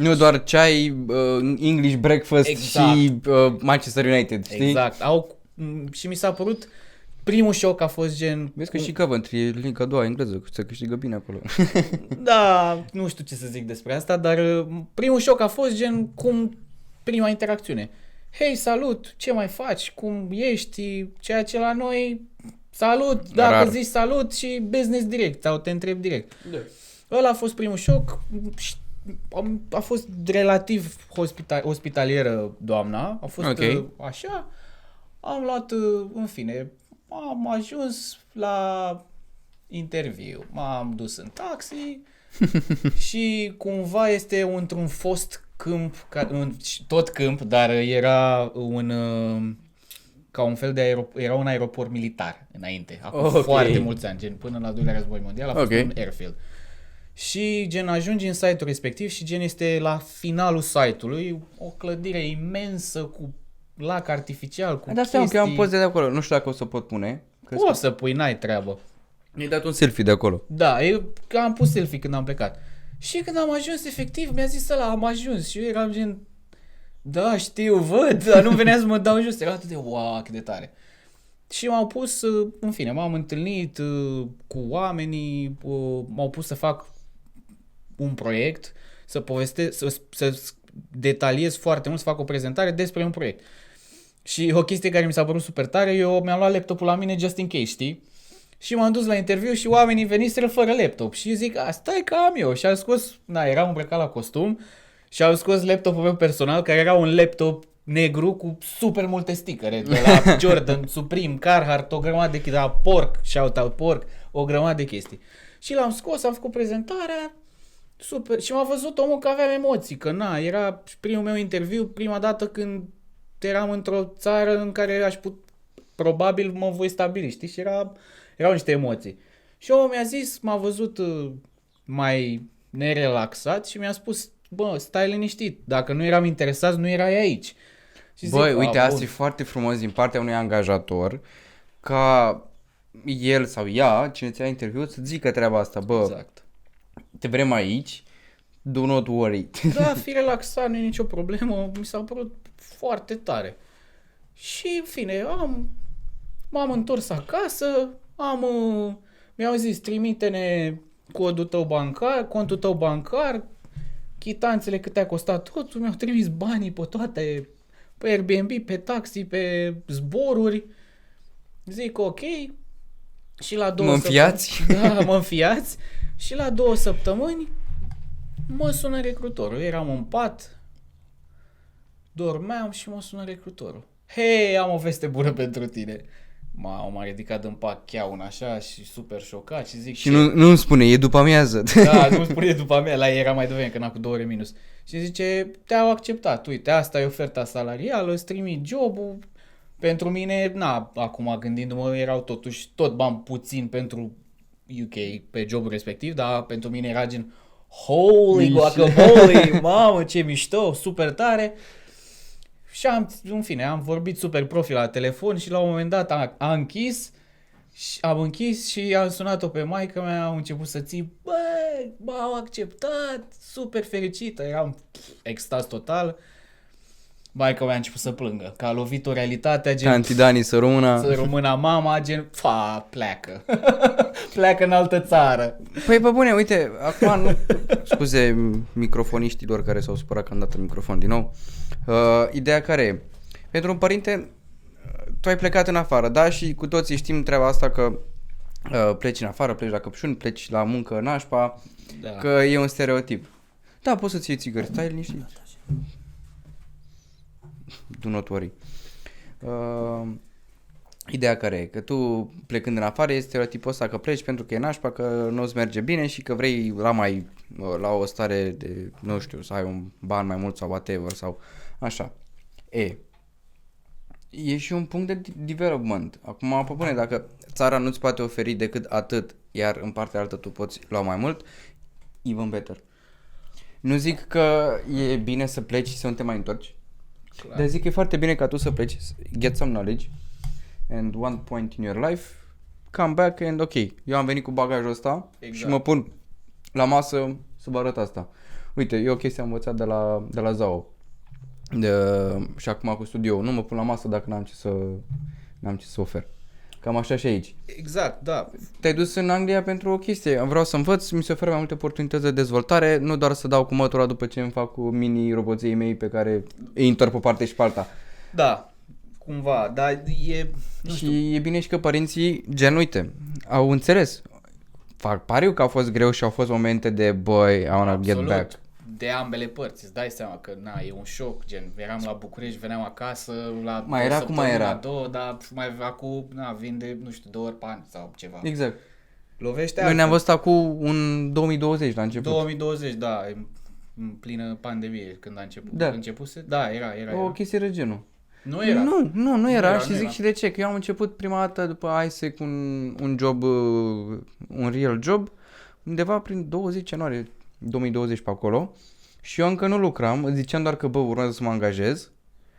Nu doar ceai, uh, English breakfast Exact. și uh, Manchester United, știi? Exact. Au, m- și mi s-a părut, primul șoc a fost gen... Vezi că și Coventry e linka a doua engleză, că se câștigă bine acolo. Da, nu știu ce să zic despre asta, dar uh, primul șoc a fost gen cum prima interacțiune. Hei, salut, ce mai faci? Cum ești? Ceea ce la noi, salut, dacă Rar. zici salut și business direct sau te întreb direct. Da. Ăla a fost primul șoc. și am- A fost relativ hospita- ospitalieră doamna. A fost Ok. uh, așa. Am luat, uh, în fine, am ajuns la interviu. M-am dus în taxi și cumva este într-un fost câmp, ca, în, tot câmp, dar era un uh, ca un fel de aerop- era un aeroport militar înainte, acum Ok. foarte mulți ani, gen până la al doilea război mondial a fost Ok. un airfield. Și gen ajungi în site-ul respectiv și gen este la finalul site-ului o clădire imensă cu lac artificial, cu Dar asta că eu am chestii. poze de acolo, nu știu dacă o să pot pune. Că Poți să pui, n-ai treabă. Mi-ai dat un selfie de acolo. Da, eu că am pus selfie când am plecat. Și când am ajuns, efectiv, mi-a zis ăla, am ajuns. Și eu eram gen, da, știu, văd, dar nu venea să mă dau jos. Era atât de, wow, cât de tare. Și m-au pus, uh, în fine, m-am întâlnit uh, cu oamenii, uh, m-au pus să fac un proiect, să povestesc, să, să detaliez foarte mult, să fac o prezentare despre un proiect. Și o chestie care mi s-a părut super tare, eu mi-am luat laptopul la mine just in case, știi? Și m-am dus la interviu și oamenii veniseră fără laptop. Și eu zic, a, stai că am eu. Și am scos, na, eram îmbrăcat la costum și am scos laptopul meu personal, care era un laptop negru cu super multe stickere, de la Jordan, Supreme, Carhartt, o grămadă de chestii, de la Pork, shout out Pork, o grămadă de chestii. Și l-am scos, am făcut prezentarea, super, și m-a văzut omul că aveam emoții, că na, era primul meu interviu, prima dată când eram într-o țară în care aș put, probabil mă voi stabili, știi, și era, erau niște emoții. Și omul mi-a zis, m-a văzut uh, mai nerelaxat și mi-a spus, bă, stai liniștit, dacă nu eram interesat, nu erai aici. Și Băi, zic, uite, "A, asta bun." e foarte frumos din partea unui angajator ca el sau ea, cine ți-a interviut, să zică treaba asta. Bă, Exact. te vrem aici, do not worry. Da, fi relaxat, nu e nicio problemă, mi s-a părut foarte tare. Și, în fine, am, m-am întors acasă, am, uh, mi-au zis, trimite-ne codul tău bancar, contul tău bancar, chitanțele cât te-a costat totul, mi-au trimis banii pe toate, pe Airbnb, pe taxi, pe zboruri. Zic ok. Și la două Mă săptămâni- înfiați? Da, mă înfiați. Și la două săptămâni mă sună recrutorul. Eram în pat, dormeam și mă sună recrutorul. Hei, am o veste bună pentru tine. M-a, m-a ridicat în pat cheaun așa și super șocat și zic Și nu, nu-mi spune, e după amiază. Da, nu spune după mea, la ei era mai devreme, că n-a cu două ore minus. Și zice, te-au acceptat, uite, asta e oferta salarială, îți trimit jobul. Pentru mine, na, acum gândindu-mă, erau totuși tot bani puțin pentru UK pe jobul respectiv, dar pentru mine era gen holy guacamole, mamă, ce mișto, super tare. Și am, în fine, am vorbit super profi la telefon și la un moment dat a, a închis și am închis și am sunat-o pe maica mea, am început să ții, bă, m-au acceptat, super fericită, eram pf, extaz total. Maica mea a început să plângă, că a lovit o realitate, gen Tanti Dani să rămână. să rămână mama, gen, fa, pleacă. pleacă în altă țară. Păi, pe bune, uite, acum nu... Scuze microfoniștilor care s-au supărat că am dat în microfon din nou. Uh, ideea care e? Pentru un părinte, uh, tu ai plecat în afară, da? Și cu toții știm treaba asta că uh, pleci în afară, pleci la căpșuni, pleci la muncă în așpa, Da. că e un stereotip. Da, poți să-ți iei țigări, stai liniștit. Do not worry. Uh, ideea care e? Că tu plecând în afară este stereotipul ăsta că pleci pentru că e nașpa, că nu îți merge bine și că vrei la mai uh, la o stare de, nu știu, să ai un ban mai mult sau whatever sau așa. E, e și un punct de development. Acum, pe bune, dacă țara nu-ți poate oferi decât atât, iar în partea altă tu poți lua mai mult, even better. Nu zic că e bine să pleci și să nu te mai întorci, Clar. dar zic că e foarte bine ca tu să pleci, get some knowledge and one point in your life, come back and ok, eu am venit cu bagajul ăsta Exact. și mă pun la masă să vă arăt asta. Uite, eu o chestie am învățat de la, de la Zao. De, și acum cu studio nu mă pun la masă dacă n-am ce să, n-am ce să ofer. Cam așa și aici. Exact, da. Te-ai dus în Anglia pentru o chestie. Vreau să învăț, mi se oferă mai multe oportunități de dezvoltare, nu doar să dau cu mătura după ce îmi fac cu mini roboții mei pe care îi întorc pe parte și pe alta. Da, cumva, dar e, nu știu, și e bine și că părinții, gen, uite, au înțeles. Fac pariu că a fost greu și au fost momente de, boy, I wanna get absolut, back. De ambele părți, îți dai seama că, na, e un șoc, gen, eram la București, veneam acasă, la Mai o era cum mai săptămână, era. două, dar mai acum, na, vin de, nu știu, două ori pe an sau ceva. Exact. Lovește Noi ne-am altfel. văzut acum un 2020 la început. 2020, da, în, în plină pandemie, când a început. Da. Începuse? Da, era, era. O era. chestie de genul. Nu era. Nu, nu, nu era era, și nu zic era. și de ce, că eu am început prima dată după ISEC un, un job, uh, un real job, undeva prin 20 ianuarie 2020 pe acolo și eu încă nu lucram, îți ziceam doar că bă, urmează să mă angajez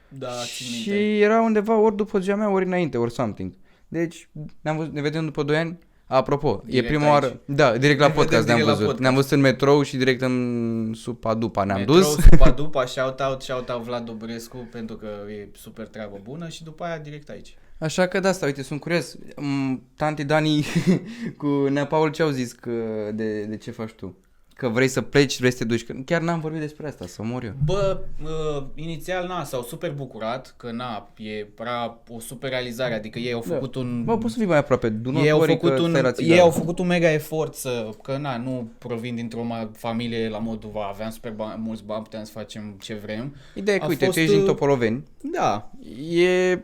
Da, țin și minte. era undeva ori după ziua mea, ori înainte, ori something. Deci ne-am văzut, ne vedem după 2 ani. Apropo, Direct e prima aici. oară, da, direct la Ne vedem podcast ne-am direct la văzut. podcast. Ne-am văzut în metrou și direct în Supa Dupa ne-am Metrou, dus. Supa Dupa, shout out, shout out Vlad Dobrescu pentru că e super treabă bună și după aia direct aici. Așa că de asta, uite, sunt curios. Mm, Tanti Dani cu Nea Paul ce au zis că de, de ce faci tu? Că vrei să pleci, vrei să te duci. Că chiar n-am vorbit despre asta, să mor eu. Bă, uh, inițial, na, s-au super bucurat că, na, e era o super realizare, adică ei au făcut un... Bă, poți să fii mai aproape. Du ei au, făcut că un, stai la ei țigară. au făcut un mega efort să, că na, nu provin dintr-o ma- familie la modul, va, aveam super ba- mulți bani, puteam să facem ce vrem. Ideea e că, A uite, fost, tu ești din uh, Topoloveni. Da, E...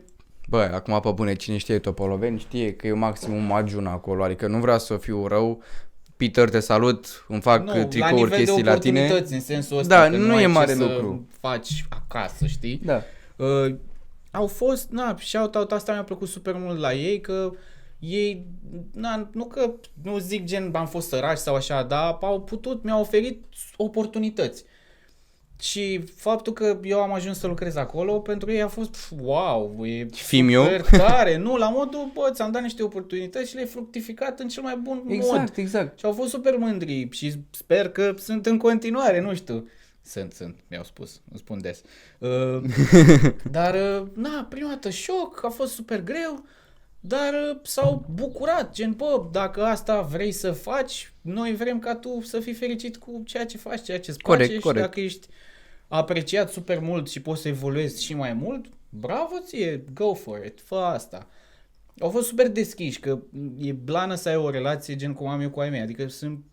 Bă, acum pe bune, cine știe Topoloveni știe că e maximum ajun acolo. Adică nu vreau să fiu rău. Peter, te salut, îmi fac nu, la tricouri, nivel de chestii la tine. oportunități, în sensul ăsta, Da, că nu nu e ai mare ce lucru. să faci acasă, știi? Da. Uh, au fost, na, shout-out asta mi-a plăcut super mult la ei, că ei, na, nu că, nu zic gen am fost săraci sau așa, dar au putut, mi-au oferit oportunități. Și faptul că eu am ajuns să lucrez acolo, pentru ei a fost, pf, wow, e Fimiu. super tare. Nu, la modul, bă, ți-am dat niște oportunități și le-ai fructificat în cel mai bun mod. Exact, exact. Și au fost super mândri și sper că sunt în continuare, nu știu. Sunt, sunt, mi-au spus, îmi spun des. Uh, dar, uh, na, prima dată șoc, a fost super greu, dar uh, s-au bucurat, gen, bă, dacă asta vrei să faci, noi vrem ca tu să fii fericit cu ceea ce faci, ceea ce-ți Corect, place corect. și dacă ești apreciat super mult și poți să evoluezi și mai mult, bravo ție, go for it, fă asta. Au fost super deschiși, că e blană să ai o relație gen cum am eu cu ai mei, adică sunt,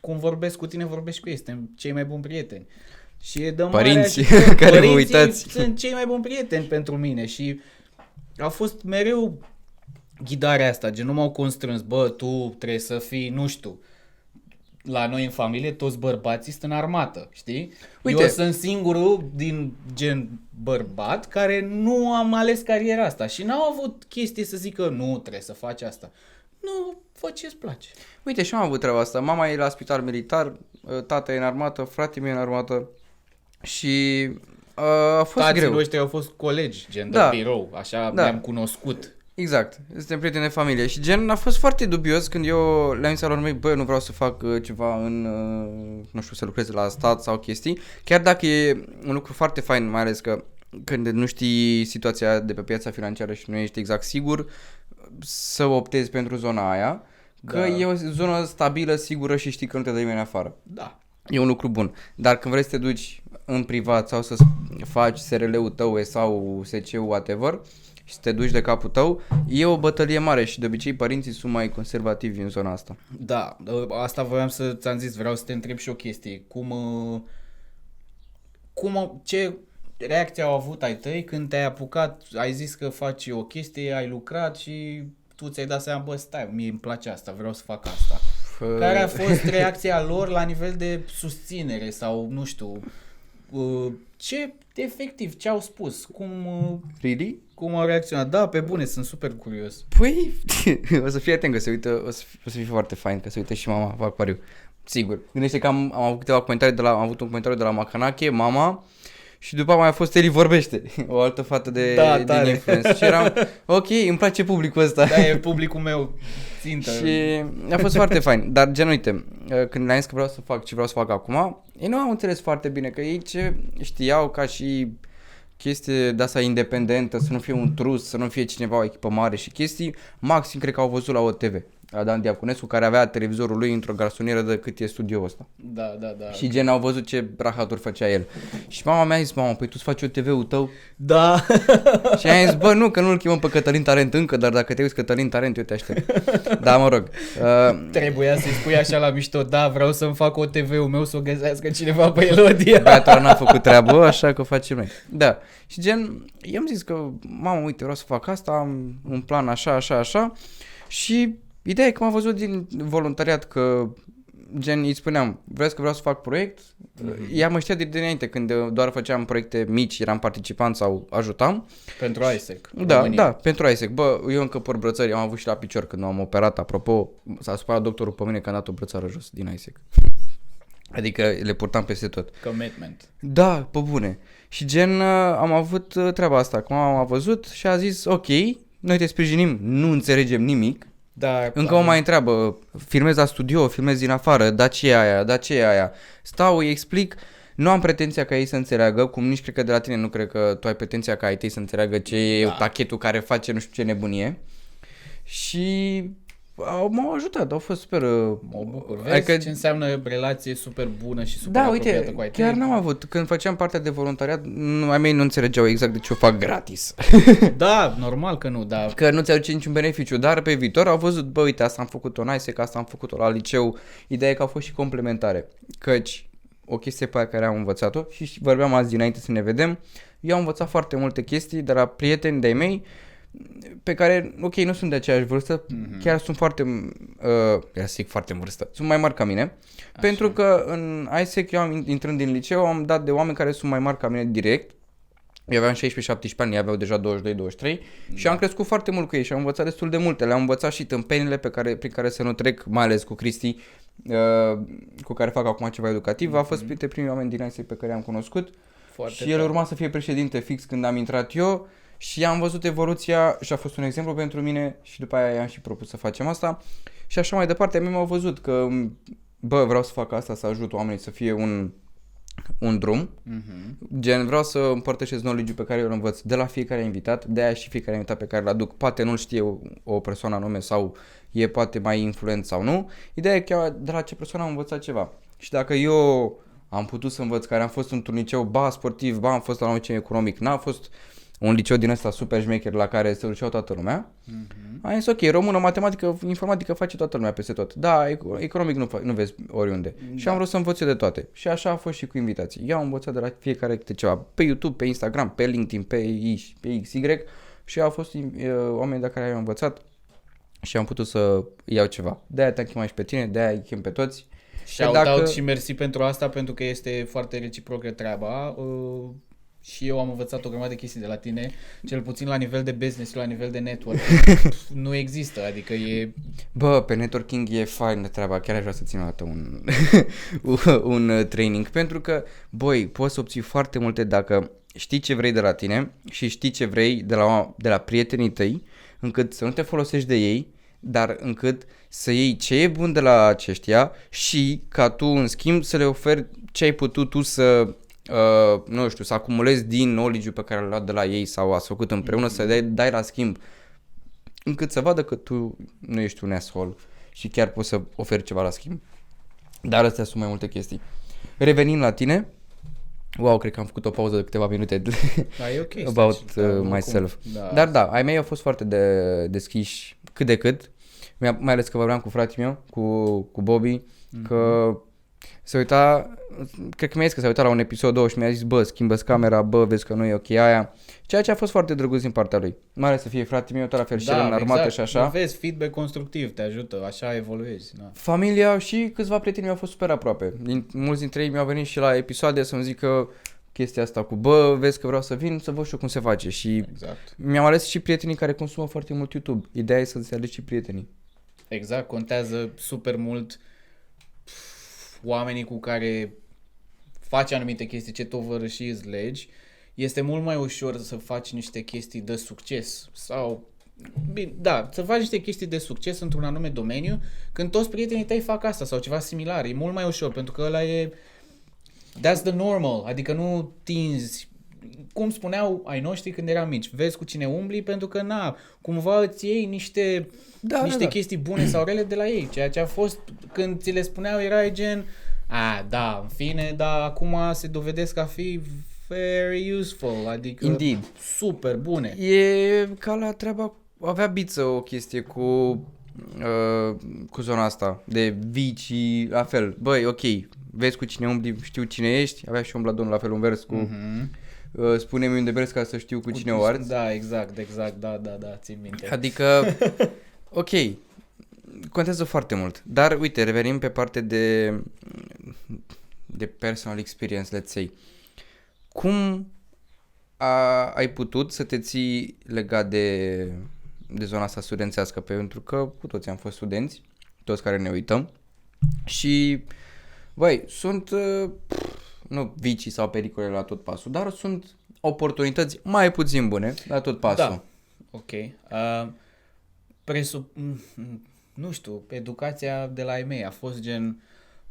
cum vorbesc cu tine, vorbesc și cu ei, suntem cei mai buni prieteni. Și e de mare Părinții ajutor. care vă Părinții uitați. sunt cei mai buni prieteni pentru mine și a fost mereu ghidarea asta, gen nu m-au constrâns, bă, tu trebuie să fii, nu știu, la noi în familie toți bărbații sunt în armată, știi? Uite. Eu sunt singurul din gen bărbat care nu am ales cariera asta și n-au avut chestie să zică nu trebuie să faci asta. Nu, fă ce-ți place. Uite, și eu am avut treaba asta. Mama e la spital militar, tata e în armată, fratele meu e în armată și uh, a fost Tații greu. noștri au fost colegi, gen Da. de birou, așa Da. ne-am cunoscut. Exact, suntem prieteni de familie și gen a fost foarte dubios când eu le-am zis lor mei, bă, nu vreau să fac uh, ceva în, uh, nu știu, să lucrez la stat sau chestii, chiar dacă e un lucru foarte fain, mai ales că când nu știi situația de pe piața financiară și nu ești exact sigur, să optezi pentru zona aia, că Da. e o zonă stabilă, sigură și știi că nu te dă nimeni afară. Da. E un lucru bun. Dar când vrei să te duci în privat sau să faci SRL-ul tău sau SC-ul whatever și să te duci de capul tău, e o bătălie mare și de obicei părinții sunt mai conservativi în zona asta. Da, asta voiam să ți-am zis, vreau să te întreb și o chestie. Cum, uh, cum au- ce reacție au avut ai tăi când te-ai apucat, ai zis că faci o chestie, ai lucrat și tu ți-ai dat seama, bă, stai, mie îmi place asta, vreau să fac asta. Care a fost reacția lor la nivel de susținere sau, nu știu, uh, ce, efectiv, ce au spus? Cum, uh, Really? Cum au reacționat? Da, pe bune, sunt super curios. Păi, o să fie atent că se uită, o să, fie, o să fie foarte fain că se uită și mama fac pariu. Sigur. Gândește că am, am avut câteva comentarii de la, am avut un comentariu de la Macanache, mama, și după mai a fost Eli Vorbește, o altă fată de, Da, din tare. influență. Și eram, ok, îmi place publicul ăsta. Da, e publicul meu țintă. Și a fost foarte fain. Dar gen, uite, când le-am zis că vreau să fac ce vreau să fac acum, ei nu au înțeles foarte bine că ei ce știau ca și chestie de asta independentă, să nu fie un trus, să nu fie cineva o echipă mare și chestii, maxim cred că au văzut la OTV. La Dan Diaconescu, care avea televizorul lui într-o garsonieră de cât e studioul ăsta. Da, da, da. Și gen au văzut ce rahaturi făcea el. Și mama mi-a zis, mama, păi tu îți faci OTV-ul tău? Da. Și am zis, bă, nu, că nu-l chemăm pe Cătălin Tarent încă, dar dacă te uiți Cătălin Tarent, eu te aștept. Da, mă rog. Uh, Trebuia să-i spui așa la mișto, da, vreau să-mi fac o TV-ul meu să o găsească cineva pe Elodia. Băiatul ăla n-a făcut treabă, așa că o facem noi. Da. Și gen, i-am zis că, mamă, uite, vreau să fac asta, am un plan așa, așa, așa. Și ideea e că m-a văzut din voluntariat că, gen, îi spuneam, vreți că vreau să fac proiect? Mm-hmm. Ea mă știa de dinainte, când doar făceam proiecte mici, eram participant sau ajutam. Pentru ISEC. Da, România. da, pentru ISEC. Bă, eu încă port brățări, am avut și la picior când m-am operat, apropo, s-a supărat doctorul pe mine că am dat o brățară jos din ISEC. Adică le purtam peste tot. Commitment. Da, pe bune. Și gen uh, am avut uh, treaba asta, cum am văzut și a zis ok, noi te sprijinim, nu înțelegem nimic. Da, Încă mă mai întreabă, filmez la studio, filmez din afară, da ce e aia, da ce e aia. Stau, îi explic, nu am pretenția ca ei să înțeleagă, cum nici cred că de la tine nu cred că tu ai pretenția ca ai tăi să înțeleagă ce e Da. pachetul care face nu știu ce nebunie. Și au, m-au ajutat, au fost super... uh, Mă bucur. Vezi adică- ce înseamnă relație super bună și super Da, apropiată uite, cu ai tăi? chiar n-am avut. Când făceam partea de voluntariat, nu, ai mei nu înțelegeau exact de ce o fac gratis. Da, normal că nu, dar Că nu ți aduce niciun beneficiu, dar pe viitor au văzut, bă, uite, asta am făcut-o în ISEC, asta am făcut-o la liceu. Ideea e că au fost și complementare. Căci o chestie pe care am învățat-o și și vorbeam azi dinainte să ne vedem, eu am învățat foarte multe chestii de la prieteni de-ai mei pe care, ok, nu sunt de aceeași vârstă, mm-hmm. chiar sunt foarte, uh, chiar zic foarte în vârstă, sunt mai mari ca mine, Așa. pentru că în ISEC eu am, intrând din liceu am dat de oameni care sunt mai mari ca mine direct, eu aveam 16-17 ani, ei aveau deja 22-23 și am crescut foarte mult cu ei și am învățat destul de multe. Le-am învățat și tâmpenile pe care, prin care să nu trec, mai ales cu Cristi, uh, cu care fac acum ceva educativ. A fost printre primii oameni din ISEC pe care i-am cunoscut foarte și el urma să fie președinte fix când am intrat eu și am văzut evoluția și a fost un exemplu pentru mine și după aia i-am și propus să facem asta și așa mai departe. A mine m-au văzut că, bă, vreau să fac asta, să ajut oamenii să fie un, un drum Mhm. Gen, vreau să împărtășesc knowledge pe care eu îl învăț de la fiecare invitat, de aia și fiecare invitat pe care îl aduc, poate nu-l știe o, o persoană anume sau e poate mai influent sau nu. Ideea e că de la ce persoană am învățat ceva. Și dacă eu am putut să învăț, care am fost într-un liceu, ba sportiv, ba am fost la un liceu economic, n-a fost un liceu din ăsta super șmecher la care se duceau toată lumea, Mhm. am zis ok, română, matematică, informatică face toată lumea peste tot. Da, ec- economic nu, fa- nu vezi oriunde. Da. Și am vrut să învăț eu de toate. Și așa a fost și cu invitații. Eu am învățat de la fiecare câte ceva. Pe YouTube, pe Instagram, pe LinkedIn, pe I, pe XY. Și au fost uh, oameni de care am învățat și am putut să iau ceva. De-aia te-am chemat și pe tine, de-aia îi chem pe toți. Shout dacă- out și mersi pentru asta, pentru că este foarte reciprocă treaba. Uh, și eu am învățat o grămadă de chestii de la tine, cel puțin la nivel de business, la nivel de network. nu există, adică e... Bă, pe networking e faină treaba, chiar aș vrea să țin o dată un, un uh, training, pentru că, băi, poți să obții foarte multe dacă știi ce vrei de la tine și știi ce vrei de la, de la prietenii tăi, încât să nu te folosești de ei, dar încât să iei ce e bun de la aceștia și ca tu, în schimb, să le oferi ce ai putut tu să uh, nu știu, să acumulezi din knowledge pe care l-ai luat de la ei sau ați făcut împreună, să dai, dai la schimb, încât să vadă că tu nu ești un asshole și chiar poți să oferi ceva la schimb. Dar astea sunt mai multe chestii. Revenind la tine, wow, cred că am făcut o pauză de câteva minute Da, e ok. about stai, uh, dar oricum, myself. Da. Dar da, ai mei au fost foarte de, deschiși cât de cât, Mi-a- mai ales că vorbeam cu fratele meu, cu, cu Bobby, Mhm. că se uita, cred că mi-a zis că se uita la un episod 2 și mi-a zis, bă, schimbă camera, bă, vezi că nu e ok aia, ceea ce a fost foarte drăguț din partea lui. Mai ales să fie fratele meu, tot la fel și el în armată exact. și așa. Vezi, feedback constructiv te ajută, așa evoluezi. Da. Familia și câțiva prieteni mi-au fost super aproape. Din, mulți dintre ei mi-au venit și la episoade să-mi zică chestia asta cu, bă, vezi că vreau să vin, să văd și eu cum se face. Și Exact. mi-am ales și prietenii care consumă foarte mult YouTube. Ideea e să-ți alegi și prietenii. Exact, contează super mult oamenii cu care faci anumite chestii, ce tovărășiți îți legi, este mult mai ușor să faci niște chestii de succes sau Bine, da, să faci niște chestii de succes într-un anume domeniu când toți prietenii tăi fac asta sau ceva similar. E mult mai ușor pentru că ăla e that's the normal, adică nu tinzi cum spuneau ai noștri când eram mici, vezi cu cine umbli pentru că na, cumva îți iei niște Da, niște da, da. chestii bune sau rele de la ei. Ceea ce a fost când ți le spuneau era gen, a, da, în fine, dar acum se dovedesc a fi very useful, adică Indeed. super bune. E ca la treaba, avea biță o chestie cu, uh, cu zona asta de vicii, la fel. Băi, ok, vezi cu cine umbli, știu cine ești, avea și umbladonul la fel un vers cu Mhm. Uh, spune-mi unde vrei ca să știu cu cine o arzi. Da, exact, exact, da, da, da, țin minte. Adică, ok, contează foarte mult. Dar, uite, revenim pe parte de, de personal experience, let's say. Cum a, ai putut să te ții legat de, de zona asta studențească? Pentru că cu toți am fost studenți, toți care ne uităm. Și, băi, sunt, uh, pf, nu vicii sau pericole la tot pasul, dar sunt oportunități mai puțin bune la tot pasul. Da. Ok. Uh, presup... mm, mm, Nu știu, educația de la ei mei a fost gen...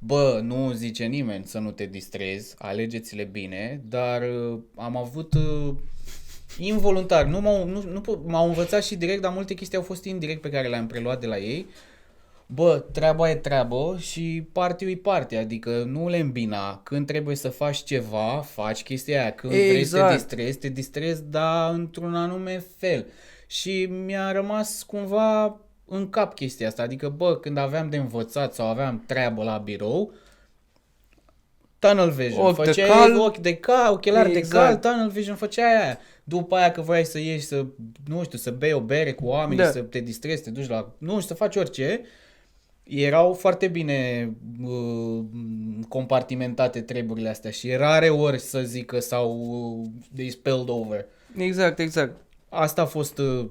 Bă, nu zice nimeni să nu te distrezi, alegeți-le bine, dar uh, am avut uh, involuntar, nu m-au, nu, nu, pot- m-au învățat și direct, dar multe chestii au fost indirect pe care le-am preluat de la ei. Bă, treaba e treabă și party e party, adică nu le îmbina. Când trebuie să faci ceva, faci chestia aia. Când vrei să te Exact. distrezi, te distrezi, dar într-un anume fel. Și mi-a rămas cumva în cap chestia asta. Adică, bă, când aveam de învățat sau aveam treabă la birou, tunnel vision. Ochi de făceai cal. ochi de cal, ochelari Exact. de cal, tunnel vision, făceai aia. După aia că vrei să ieși să, nu știu, să bei o bere cu oamenii, Da. să te distrezi, să te duci la, nu știu, să faci orice, erau foarte bine uh, compartimentate treburile astea și rare ori să zică sau uh, they spilled over. Exact, exact. Asta a fost uh,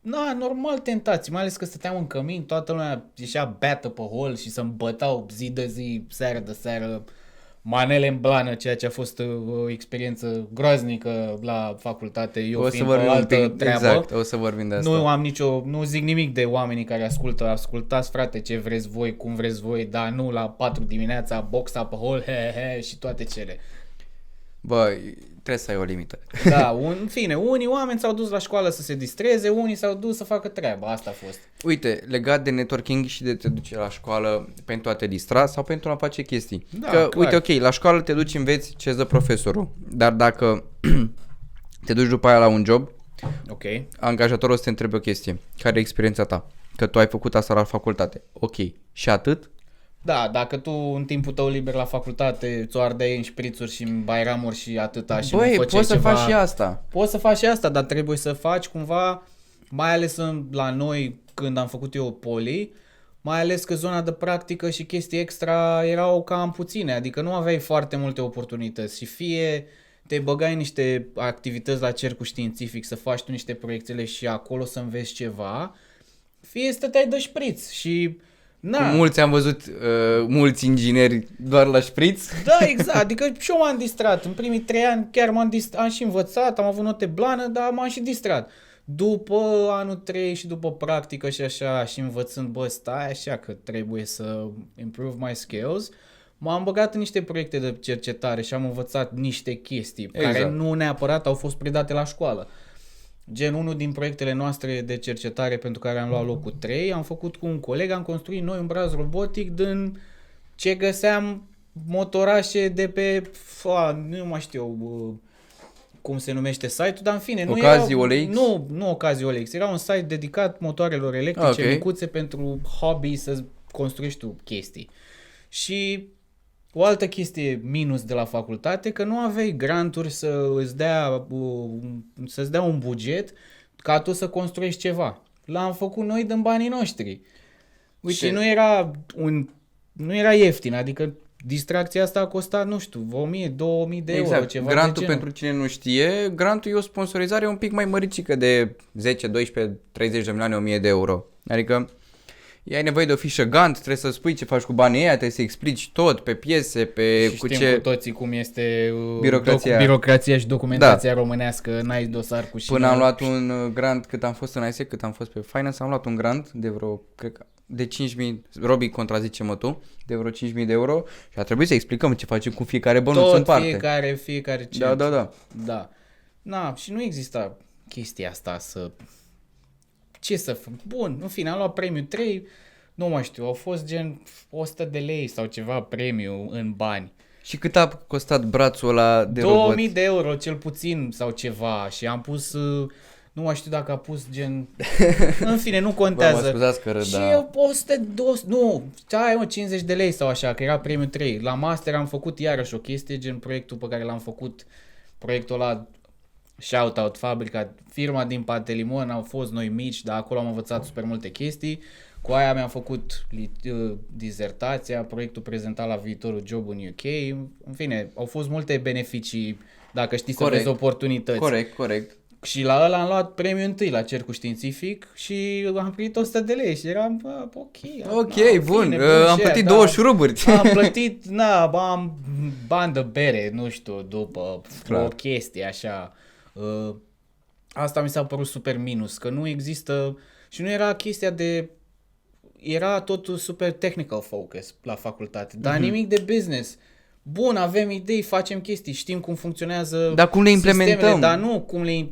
na, normal tentații, mai ales că stăteam în cămin, toată lumea ieșea beată pe hol și să-mi bătau zi de zi, seară de seară, manele în blană, ceea ce a fost uh, o experiență groaznică la facultate, eu o să fiind pe o vorbim un altă pic, treabă. exact, o să vorbim de asta. Nu am nicio, nu zic nimic de oamenii care ascultă, ascultați frate ce vreți voi, cum vreți voi, dar nu la 4 dimineața, boxa pe hol, he, he, și toate cele. Bă, trebuie să ai o limită. Da, un, în fine, unii oameni s-au dus la școală să se distreze, unii s-au dus să facă treaba, asta a fost. Uite, legat de networking și de te duce la școală pentru a te distra sau pentru a face chestii. Da, că, clar. uite, ok, la școală te duci, înveți ce îți dă profesorul, dar dacă te duci după aia la un job, Ok. angajatorul o să te întrebe o chestie. Care e experiența ta? Că tu ai făcut asta la facultate. Ok. Și atât? Da, dacă tu în timpul tău liber la facultate ți-o ardeai în șprițuri și în bairamuri și atâta și nu Băi, făceai poți să ceva... faci și asta. Poți să faci și asta, dar trebuie să faci cumva, mai ales în, la noi când am făcut eu poli, mai ales că zona de practică și chestii extra erau cam puține, adică nu aveai foarte multe oportunități și fie te băgai în niște activități la cercul științific să faci tu niște proiectele și acolo să înveți ceva, fie stăteai de șpriț și na, Mulți am văzut, uh, mulți ingineri doar la șpriț. da, exact. Adică și eu m-am distrat. În primii trei ani chiar m-am distrat, am și învățat, am avut note blană, dar m-am și distrat. După anul 3 și după practică și așa și învățând, bă, stai așa că trebuie să improve my skills, M-am băgat în niște proiecte de cercetare și am învățat niște chestii exact. care Exact. nu neapărat au fost predate la școală. Gen, unul din proiectele noastre de cercetare pentru care am luat locul 3, am făcut cu un coleg, am construit noi un braț robotic din ce găseam motorașe de pe, fa, nu mai știu uh, cum se numește site-ul, dar în fine, nu Ocazii era, OLX? Nu, nu Ocazii OLX, era un site dedicat motoarelor electrice, Ah, ok. micuțe pentru hobby să construiești tu chestii. Și o altă chestie minus de la facultate, că nu aveai granturi să îți dea, uh, să-ți dea un buget ca tu să construiești ceva. L-am făcut noi din banii noștri. Uite. Și nu era un nu era ieftin, adică distracția asta a costat, nu știu, 1000, 2000 de euro, Exact. ceva Grantul de genul. pentru cine nu știe, grantul e o sponsorizare un pic mai măricică de 10, 12, 30 de milioane, 1000 de euro. Adică ai nevoie de o fișă Gantt, trebuie să spui ce faci cu banii ăia, trebuie să explici tot pe piese, pe și cu știm ce... cu toții cum este uh, Birocrația. Doc, birocrația și documentația da. românească, n-ai dosar cu și Până am luat un uh, grant, cât am fost în ISEC, cât am fost pe Finance, am luat un grant de vreo, cred că, de 5.000, Robi contrazice-mă tu, de vreo 5.000 de euro și a trebuit să explicăm ce facem cu fiecare bănuț tot în parte. fiecare, fiecare ce. Da, da, da. Da. Na, și nu exista chestia asta să... Ce să fac? Bun, în fine, am luat premiu 3, nu mai știu, au fost gen 100 de lei sau ceva premiu în bani. Și cât a costat brațul ăla de 2000 robot? de euro cel puțin sau ceva și am pus... uh, Nu mai știu dacă a pus gen... În fine, nu Bă, mă contează. scuzați că râd, Și da. eu 100, 200, nu, ai mă, 50 de lei sau așa, că era premiu 3. La master am făcut iarăși o chestie, gen proiectul pe care l-am făcut, proiectul ăla, shout-out, fabrica, firma din Pantelimon, au fost noi mici, dar acolo am învățat super multe chestii. Cu aia mi-am făcut li- uh, dizertația, proiectul prezentat la viitorul job în UK. În fine, au fost multe beneficii dacă știi să Corect. vezi oportunități. Corect, corect. Și la ăla am luat premiul întâi la cercul științific și am primit 100 de lei și eram, bă, ok. Ok, na, bun, bine, uh, am și plătit aia, două da. șuruburi. Am plătit, na, am bani de bere, nu știu, după Clar. o chestie așa. Uh, asta mi s-a părut super minus, că nu există și nu era chestia de era totul super technical focus la facultate, dar Mhm. nimic de business. Bun, avem idei, facem chestii, știm cum funcționează Dar cum le sistemele, implementăm? dar nu cum le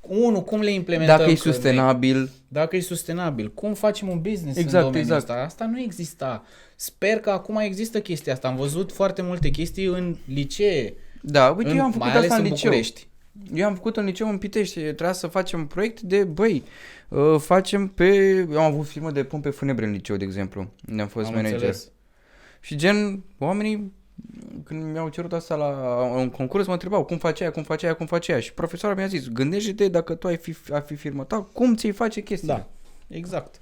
unu, cum le implementăm. Dacă e că ne- sustenabil, dacă e sustenabil, cum facem un business Exact, în domeniul exact. ăsta? Asta nu exista. Sper că acum există chestia asta. Am văzut foarte multe chestii în licee, da, uite, în, eu am făcut mai ales asta în în liceu. București. Eu am făcut în liceu în Pitești, trebuia să facem un proiect de, băi, uh, facem pe... Eu am avut firmă de pompe funebre în liceu, de exemplu, unde am fost Am manager. înțeles. Și gen, oamenii, când mi-au cerut asta la un concurs, mă întrebau cum face aia, cum face aia, cum face aia. Și profesorul mi-a zis, gândește-te dacă tu ai fi, ai fi firma ta, cum ți-i face chestia. Da, exact.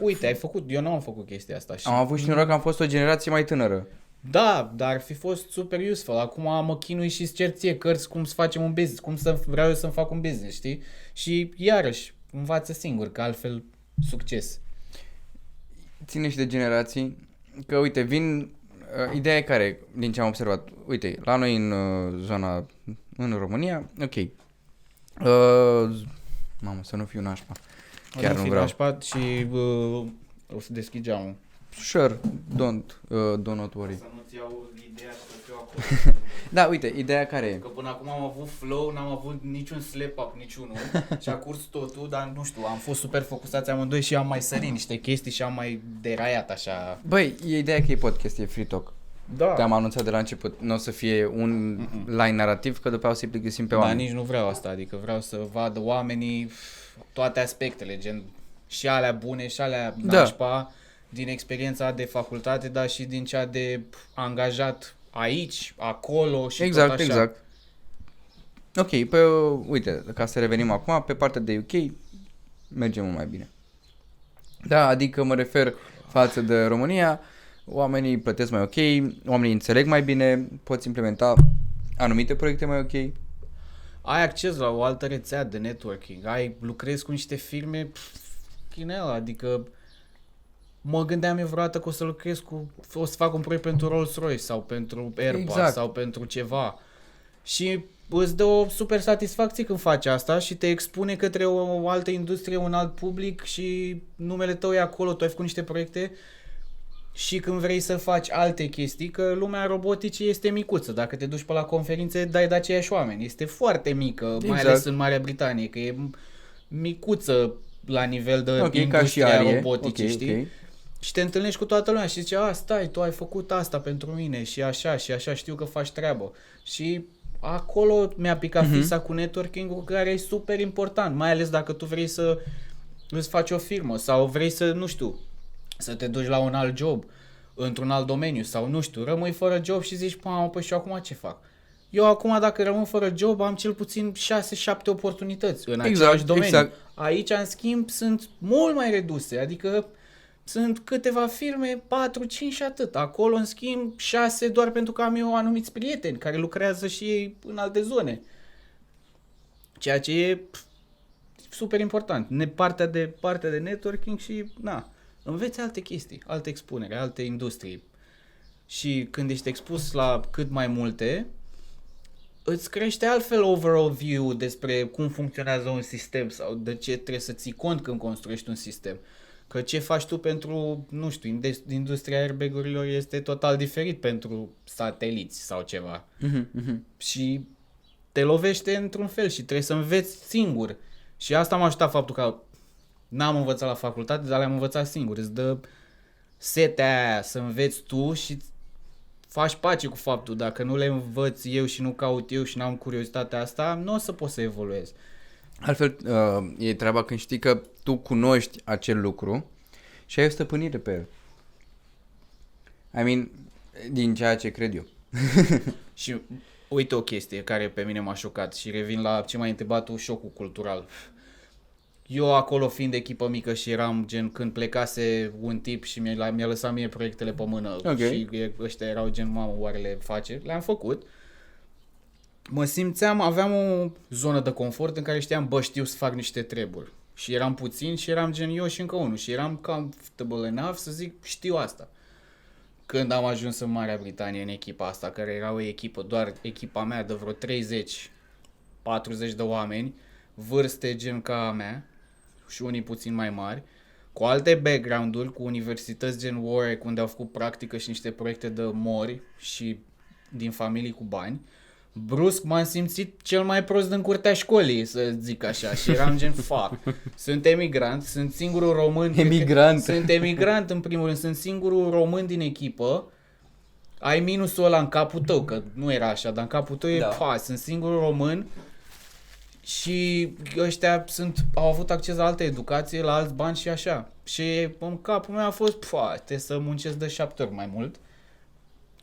Uite, ai făcut, eu nu am făcut chestia asta. Și... Am avut și noroc că am fost o generație mai tânără. Da, dar ar fi fost super useful. Acum mă chinui și cer ție cărți cum să facem un business, cum să vreau eu să-mi fac un business, știi? Și iarăși, învață singur, că altfel succes. ține și de generații, că uite, vin, uh, ideea e care, din ce am observat, uite, la noi în uh, zona, în România, ok, uh, mamă, să nu fiu nașpa, chiar nu fi vreau, nașpat și uh, o să deschid geamul. Sure, don't, uh, do not worry. Să nu-ți iau ideea și să fiu acolo. Da, uite, ideea care e, Că până acum am avut flow, n-am avut niciun slap-up, niciunul și a curs totul, dar nu știu, am fost super focusați amândoi și am mai sărit niște chestii și am mai deraiat așa. băi, e ideea că e podcast, e free talk, Da. te-am anunțat de la început, nu o să fie un line narrativ, că după aia o să-i plictisim pe Dar oameni. nici nu vreau asta, adică vreau să vadă oamenii toate aspectele, gen și alea bune și alea Da. nașpa, din experiența de facultate, dar și din cea de angajat aici, acolo și exact, tot așa. exact. Ok, pe, uite, ca să revenim acum, pe partea de UK mergem mult mai bine. Da, adică mă refer față de România, oamenii plătesc mai ok, oamenii înțeleg mai bine, poți implementa anumite proiecte mai ok. ai acces la o altă rețea de networking, ai lucrezi cu niște firme pf, chinel, adică mă gândeam eu vreodată că o să lucrez cu, o să fac un proiect pentru Rolls-Royce sau pentru Airbus Exact. sau pentru ceva și îți dă o super satisfacție când faci asta și te expune către o, o altă industrie, un alt public și numele tău e acolo, tu ai făcut niște proiecte și când vrei să faci alte chestii, că lumea roboticii este micuță. Dacă te duci pe la conferințe, dai de aceiași oameni. Este foarte mică, exact. mai Exact. ales în Marea Britanie, că e micuță la nivel de Ok, ca și industria arie. roboticii, Ok, știi? ok. Și te întâlnești cu toată lumea și zice, a, stai, tu ai făcut asta pentru mine și așa și așa, știu că faci treabă. Și acolo mi-a picat Mhm. uh-huh. fisa cu networking-ul care e super important, mai ales dacă tu vrei să îți faci o firmă sau vrei să, nu știu, să te duci la un alt job într-un alt domeniu sau nu știu, rămâi fără job și zici, păi, păi și eu acum ce fac? Eu acum dacă rămân fără job am cel puțin 6-7 oportunități în Exact, același domeniu. exact. Aici, în schimb, sunt mult mai reduse, adică sunt câteva firme, 4, 5 și atât. Acolo, în schimb, 6 doar pentru că am eu anumiți prieteni care lucrează și ei în alte zone. Ceea ce e pf, super important. Ne, partea, de, partea de networking și, na, înveți alte chestii, alte expunere, alte industrii. Și când ești expus la cât mai multe, îți crește altfel overall view despre cum funcționează un sistem sau de ce trebuie să ții cont când construiești un sistem. Că ce faci tu pentru, nu știu, indes- industria airbag-urilor este total diferit pentru sateliți sau ceva. Mhm, mhm. Și te lovește într-un fel și trebuie să înveți singur. Și asta m-a ajutat faptul că n-am învățat la facultate, dar le-am învățat singur. Îți dă setea aia să înveți tu și faci pace cu faptul. Dacă nu le învăț eu și nu caut eu și n-am curiozitatea asta, nu o să pot să evoluez. Altfel, uh, e treaba când știi că tu cunoști acel lucru și ai o stăpânire pe el. I mean, din ceea ce cred eu. Și uite o chestie care pe mine m-a șocat și revin la ce m-ai întrebat tu, șocul cultural. Eu acolo fiind echipă mică și eram gen când plecase un tip și mi-a, mi-a lăsat mie proiectele pe mână Ok. și e- ăștia erau gen, mamă, oare le face? Le-am făcut. Mă simțeam, aveam o zonă de confort în care știam, bă, știu să fac niște treburi. Și eram puțin și eram gen eu și încă unul și eram comfortable enough să zic, știu asta când am ajuns în Marea Britanie în echipa asta, care era o echipă, doar echipa mea de vreo 30, 40 de oameni, vârste gen ca a mea și unii puțin mai mari, cu alte background-uri, cu universități gen Warwick, unde au făcut practică și niște proiecte de mori și din familii cu bani, brusc m-am simțit cel mai prost din curtea școlii, să zic așa, și eram gen, fuck, sunt emigrant, sunt singurul român. cred că- Emigrant. Sunt emigrant în primul rând, sunt singurul român din echipă, ai minusul ăla în capul tău, că nu era așa, dar în capul tău e, Da. pa, sunt singurul român și ăștia sunt, au avut acces la altă educație, la alți bani și așa. Și în capul meu a fost, pa, trebuie să muncesc de șapte ori mai mult.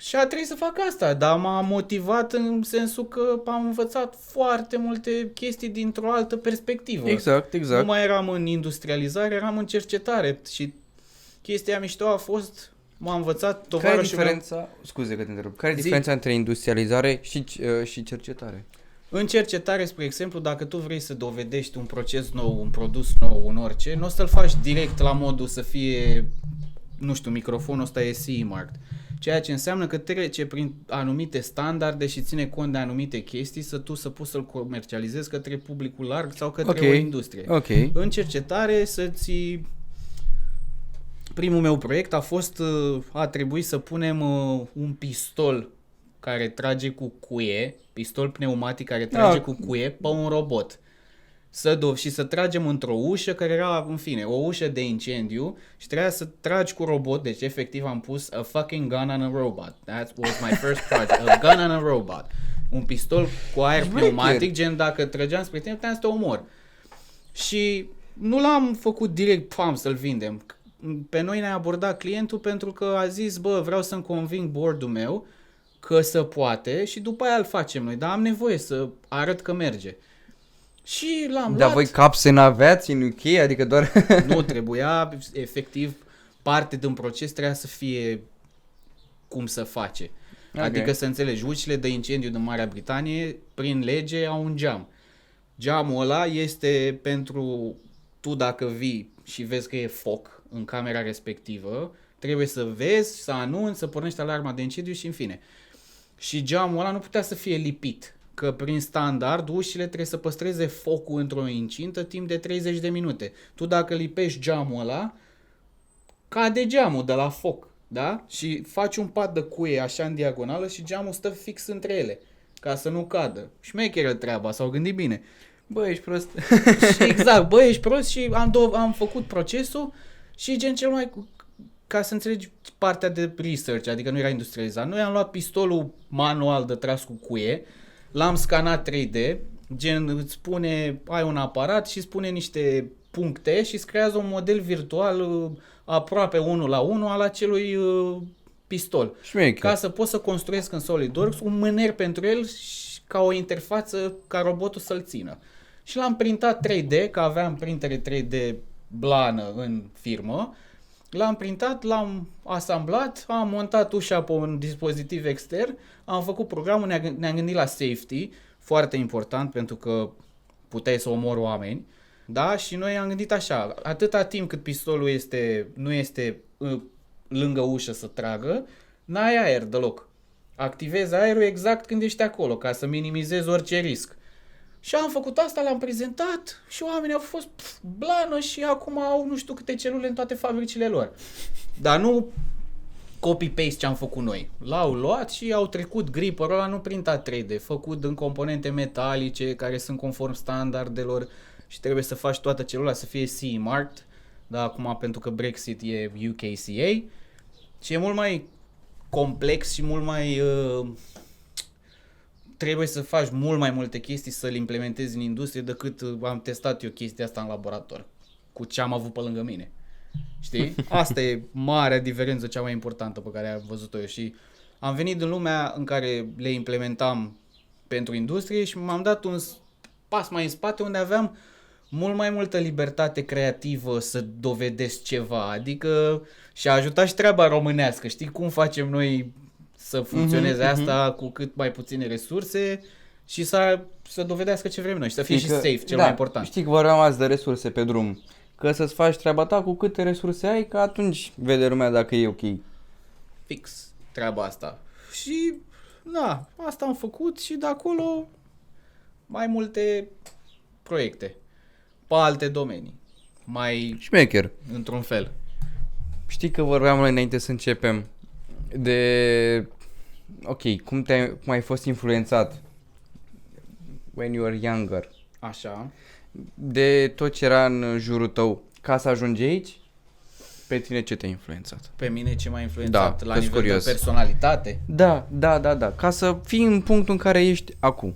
Și a trebuit să fac asta, dar m-a motivat în sensul că am învățat foarte multe chestii dintr-o altă perspectivă. Exact, Nu exact. mai eram în industrializare, eram în cercetare și chestia mișto a fost, m-a învățat Care e tovarășul meu. diferența, scuze că te întreb, care e Zi. diferența între industrializare și, uh, și cercetare? În cercetare, spre exemplu, dacă tu vrei să dovedești un proces nou, un produs nou, un orice, nu o să-l faci direct la modul să fie, nu știu, microfonul ăsta e CE marked. Ceea ce înseamnă că trece prin anumite standarde și ține cont de anumite chestii să tu să poți să-l comercializezi către publicul larg sau către Ok. o industrie. Ok. În cercetare să-ți... Primul meu proiect a fost, uh, a trebuit să punem uh, un pistol care trage cu cuie, pistol pneumatic care trage Ah. cu cuie pe un robot. Să do- și să tragem într-o ușă care era, în fine, o ușă de incendiu și trebuia să tragi cu robot, deci efectiv am pus a fucking gun on a robot. That was my first project, a gun on a robot. Un pistol cu aer Șmecher. pneumatic, gen dacă trăgeam spre tine, puteam să te omor. Și nu l-am făcut direct, pam, să-l vindem. Pe noi ne-a abordat clientul pentru că a zis, bă, vreau să-mi conving boardul meu că să poate și după aia îl facem noi, dar am nevoie să arăt că merge. Și l-am Dar luat. voi capse n-aveați în UK? Adică doar... Nu trebuia, efectiv, parte din proces trebuia să fie cum să face. Ok. Adică să înțelegi, ușile de incendiu din Marea Britanie, prin lege, au un geam. Geamul ăla este pentru tu dacă vii și vezi că e foc în camera respectivă, trebuie să vezi, să anunți, să pornești alarma de incendiu și în fine. Și geamul ăla nu putea să fie lipit, că prin standard ușile trebuie să păstreze focul într-o incintă timp de 30 de minute. Tu dacă lipești geamul ăla, cade geamul de la foc. da? Și faci un pat de cuie așa în diagonală și geamul stă fix între ele, ca să nu cadă. Șmecheră treaba, s-au gândit bine. Bă, ești prost. și exact, bă, ești prost și am, do- am făcut procesul și gen cel mai, ca să înțelegi partea de research, adică nu era industrializat. Noi am luat pistolul manual de tras cu cuie, l-am scanat 3D, gen îți spune, ai un aparat și spune niște puncte și îți creează un model virtual uh, aproape unul la unul al acelui uh, pistol. Șmecher. Ca să poți să construiesc în SolidWorks un mâner pentru el și ca o interfață ca robotul să-l țină. Și l-am printat 3D, că aveam printere 3D blană în firmă. L-am printat, l-am asamblat, am montat ușa pe un dispozitiv extern, am făcut programul, ne-a gând- ne-am gândit la safety, foarte important pentru că puteai să omori oameni. Da? Și noi am gândit așa, atâta timp cât pistolul este, nu este uh, lângă ușă să tragă, n-ai aer deloc. Activezi aerul exact când ești acolo, ca să minimizezi orice risc. Și am făcut asta, l-am prezentat și oamenii au fost pf, blană și acum au nu știu câte celule în toate fabricile lor. Dar nu copy-paste ce am făcut noi. L-au luat și au trecut gripperul ăla nu printat 3D, făcut în componente metalice care sunt conform standardelor și trebuie să faci toată celula să fie CE marked, dar acum pentru că Brexit e UKCA și e mult mai complex și mult mai uh, trebuie să faci mult mai multe chestii să-l implementezi în industrie decât uh, am testat eu chestia asta în laborator cu ce am avut pe lângă mine. Știi? Asta e marea diferență cea mai importantă pe care am văzut-o eu și am venit în lumea în care le implementam pentru industrie și m-am dat un s- pas mai în spate unde aveam mult mai multă libertate creativă să dovedesc ceva, adică și a ajutat și treaba românească, știi cum facem noi să funcționeze Mhm, asta cu cât mai puține resurse și să, să dovedească ce vrem noi și să fie și Știi că- safe, cel da, mai important. Știi că vorbeam azi de resurse pe drum. Că să-ți faci treaba ta cu câte resurse ai, că atunci vede lumea dacă e ok. fix treaba asta. Și, da, asta am făcut și de acolo mai multe proiecte pe alte domenii. Mai Șmecher. într-un fel. Știi că vorbeam noi înainte să începem de... Ok, cum, te cum ai fost influențat when you were younger Așa. de tot ce era în jurul tău ca să ajungi aici? Pe tine ce te-a influențat? Pe mine ce m-a influențat Da, la sunt nivel curios. de personalitate. Da, da, da, da. Ca să fii în punctul în care ești acum.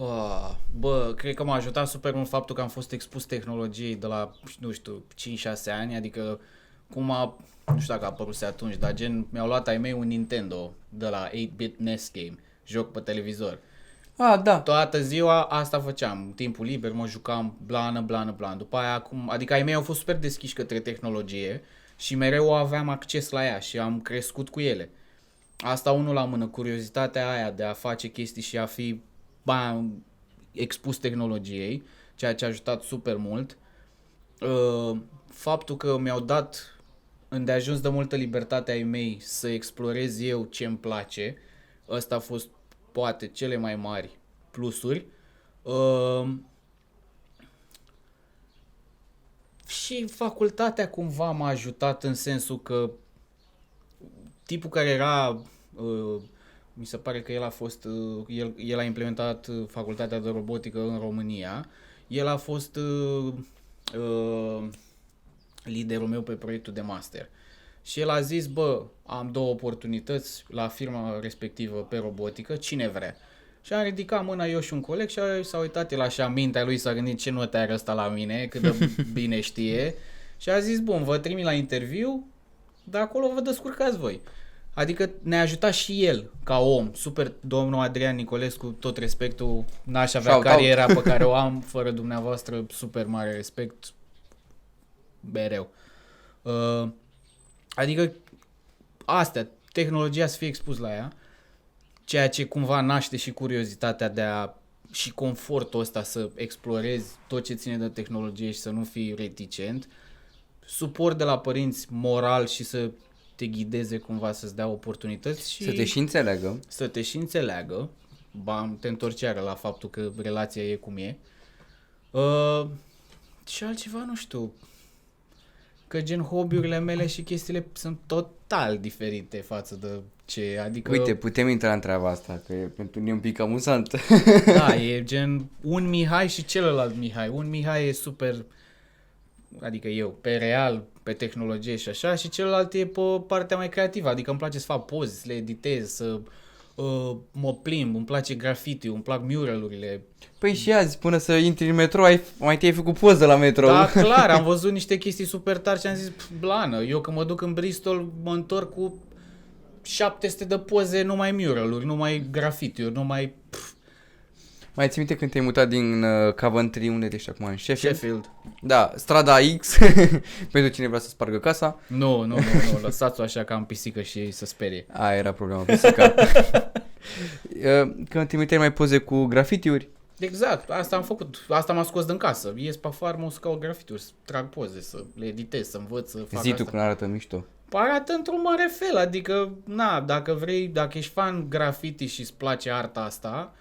Ah, Bă, cred că m-a ajutat super mult faptul că am fost expus tehnologiei de la, nu știu, 5-6 ani, adică cum a, nu știu dacă a apărut atunci, dar gen mi-au luat ai mei un Nintendo de la 8-bit NES game, joc pe televizor. Ah, da. Toată ziua asta făceam, în timpul liber mă jucam blană, blană, blană. După aia acum, adică ai mei au fost super deschiși către tehnologie și mereu aveam acces la ea și am crescut cu ele. Asta unul la mână, curiozitatea aia de a face chestii și a fi bam, expus tehnologiei, ceea ce a ajutat super mult. Uh, Faptul că mi-au dat îndeajuns de multă libertate ai mei să explorez eu ce îmi place, ăsta a fost poate cele mai mari plusuri. Uh, și facultatea cumva m-a ajutat în sensul că tipul care era, uh, mi se pare că el a fost, uh, el, el a implementat uh, facultatea de robotică în România, el a fost uh, uh, liderul meu pe proiectul de master. Și el a zis, bă, am două oportunități la firma respectivă pe robotică, cine vrea? Și am ridicat mâna eu și un coleg și a- s-a uitat el așa, mintea lui s-a gândit ce note are ăsta la mine, cât de bine știe. Și a zis, bun, vă trimit la interviu, de acolo vă descurcați voi. Adică ne-a ajutat și el, ca om, super domnul Adrian Nicolescu, tot respectul, n-aș avea Shout out. cariera pe care o am fără dumneavoastră, super mare respect, mereu. Uh, adică astea, tehnologia să fie expus la ea, ceea ce cumva naște și curiozitatea de a și confortul ăsta să explorezi tot ce ține de tehnologie și să nu fii reticent, suport de la părinți moral și să te ghideze cumva să-ți dea oportunități și Să te și înțeleagă. să te și înțeleagă, ba, te întorci iară la faptul că relația e cum e. Uh, și altceva, nu știu. Că gen hobby-urile mele și chestiile sunt total diferite față de ce, adică... Uite, putem intra în treaba asta, că e pentru mine un pic amuzant. Da, e gen un Mihai și celălalt Mihai. Un Mihai e super, adică eu, pe real, pe tehnologie și așa, și celălalt e pe partea mai creativă, adică îmi place să fac poze, să le editez, să uh, mă plimb, îmi place graffiti îmi plac muralurile. Păi și azi, până să intri în metro, ai, mai te-ai făcut poză la metro. Da, clar, am văzut niște chestii super tari și am zis, "Pf, blană, eu când mă duc în Bristol, mă întorc cu 700 de poze, numai muraluri, numai graffiti numai pf, Mai ții minte când te-ai mutat din uh, Coventry, unde ești acum, în Sheffield? Sheffield. Da, strada X, pentru cine vrea să spargă casa. Nu, nu, nu, nu, lăsați-o așa ca în pisică și ei să sperie. Aia era problema, pisica. Uh, când te mai poze cu grafitiuri, Exact, asta am făcut, asta m-a scos din casă. Ies pe farmă, să caut grafituri, să trag poze, să le editez, să învăț, să fac zi tu asta. când arată mișto. Arată într-un mare fel, adică, na, dacă vrei, dacă ești fan graffiti și îți place arta asta,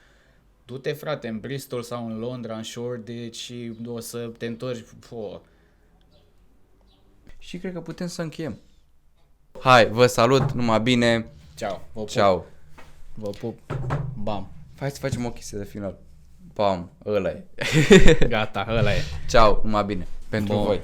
du-te, frate, în Bristol sau în Londra, în Shoreditch și o să te întorci, po, Și cred că putem să încheiem. Hai, vă salut, numai bine, ceau, vă pup, ceau. vă pup, bam, Hai să facem o chestie de final. Pam, ăla e. gata, ăla e. Ceau, numai bine, pentru Bun. voi.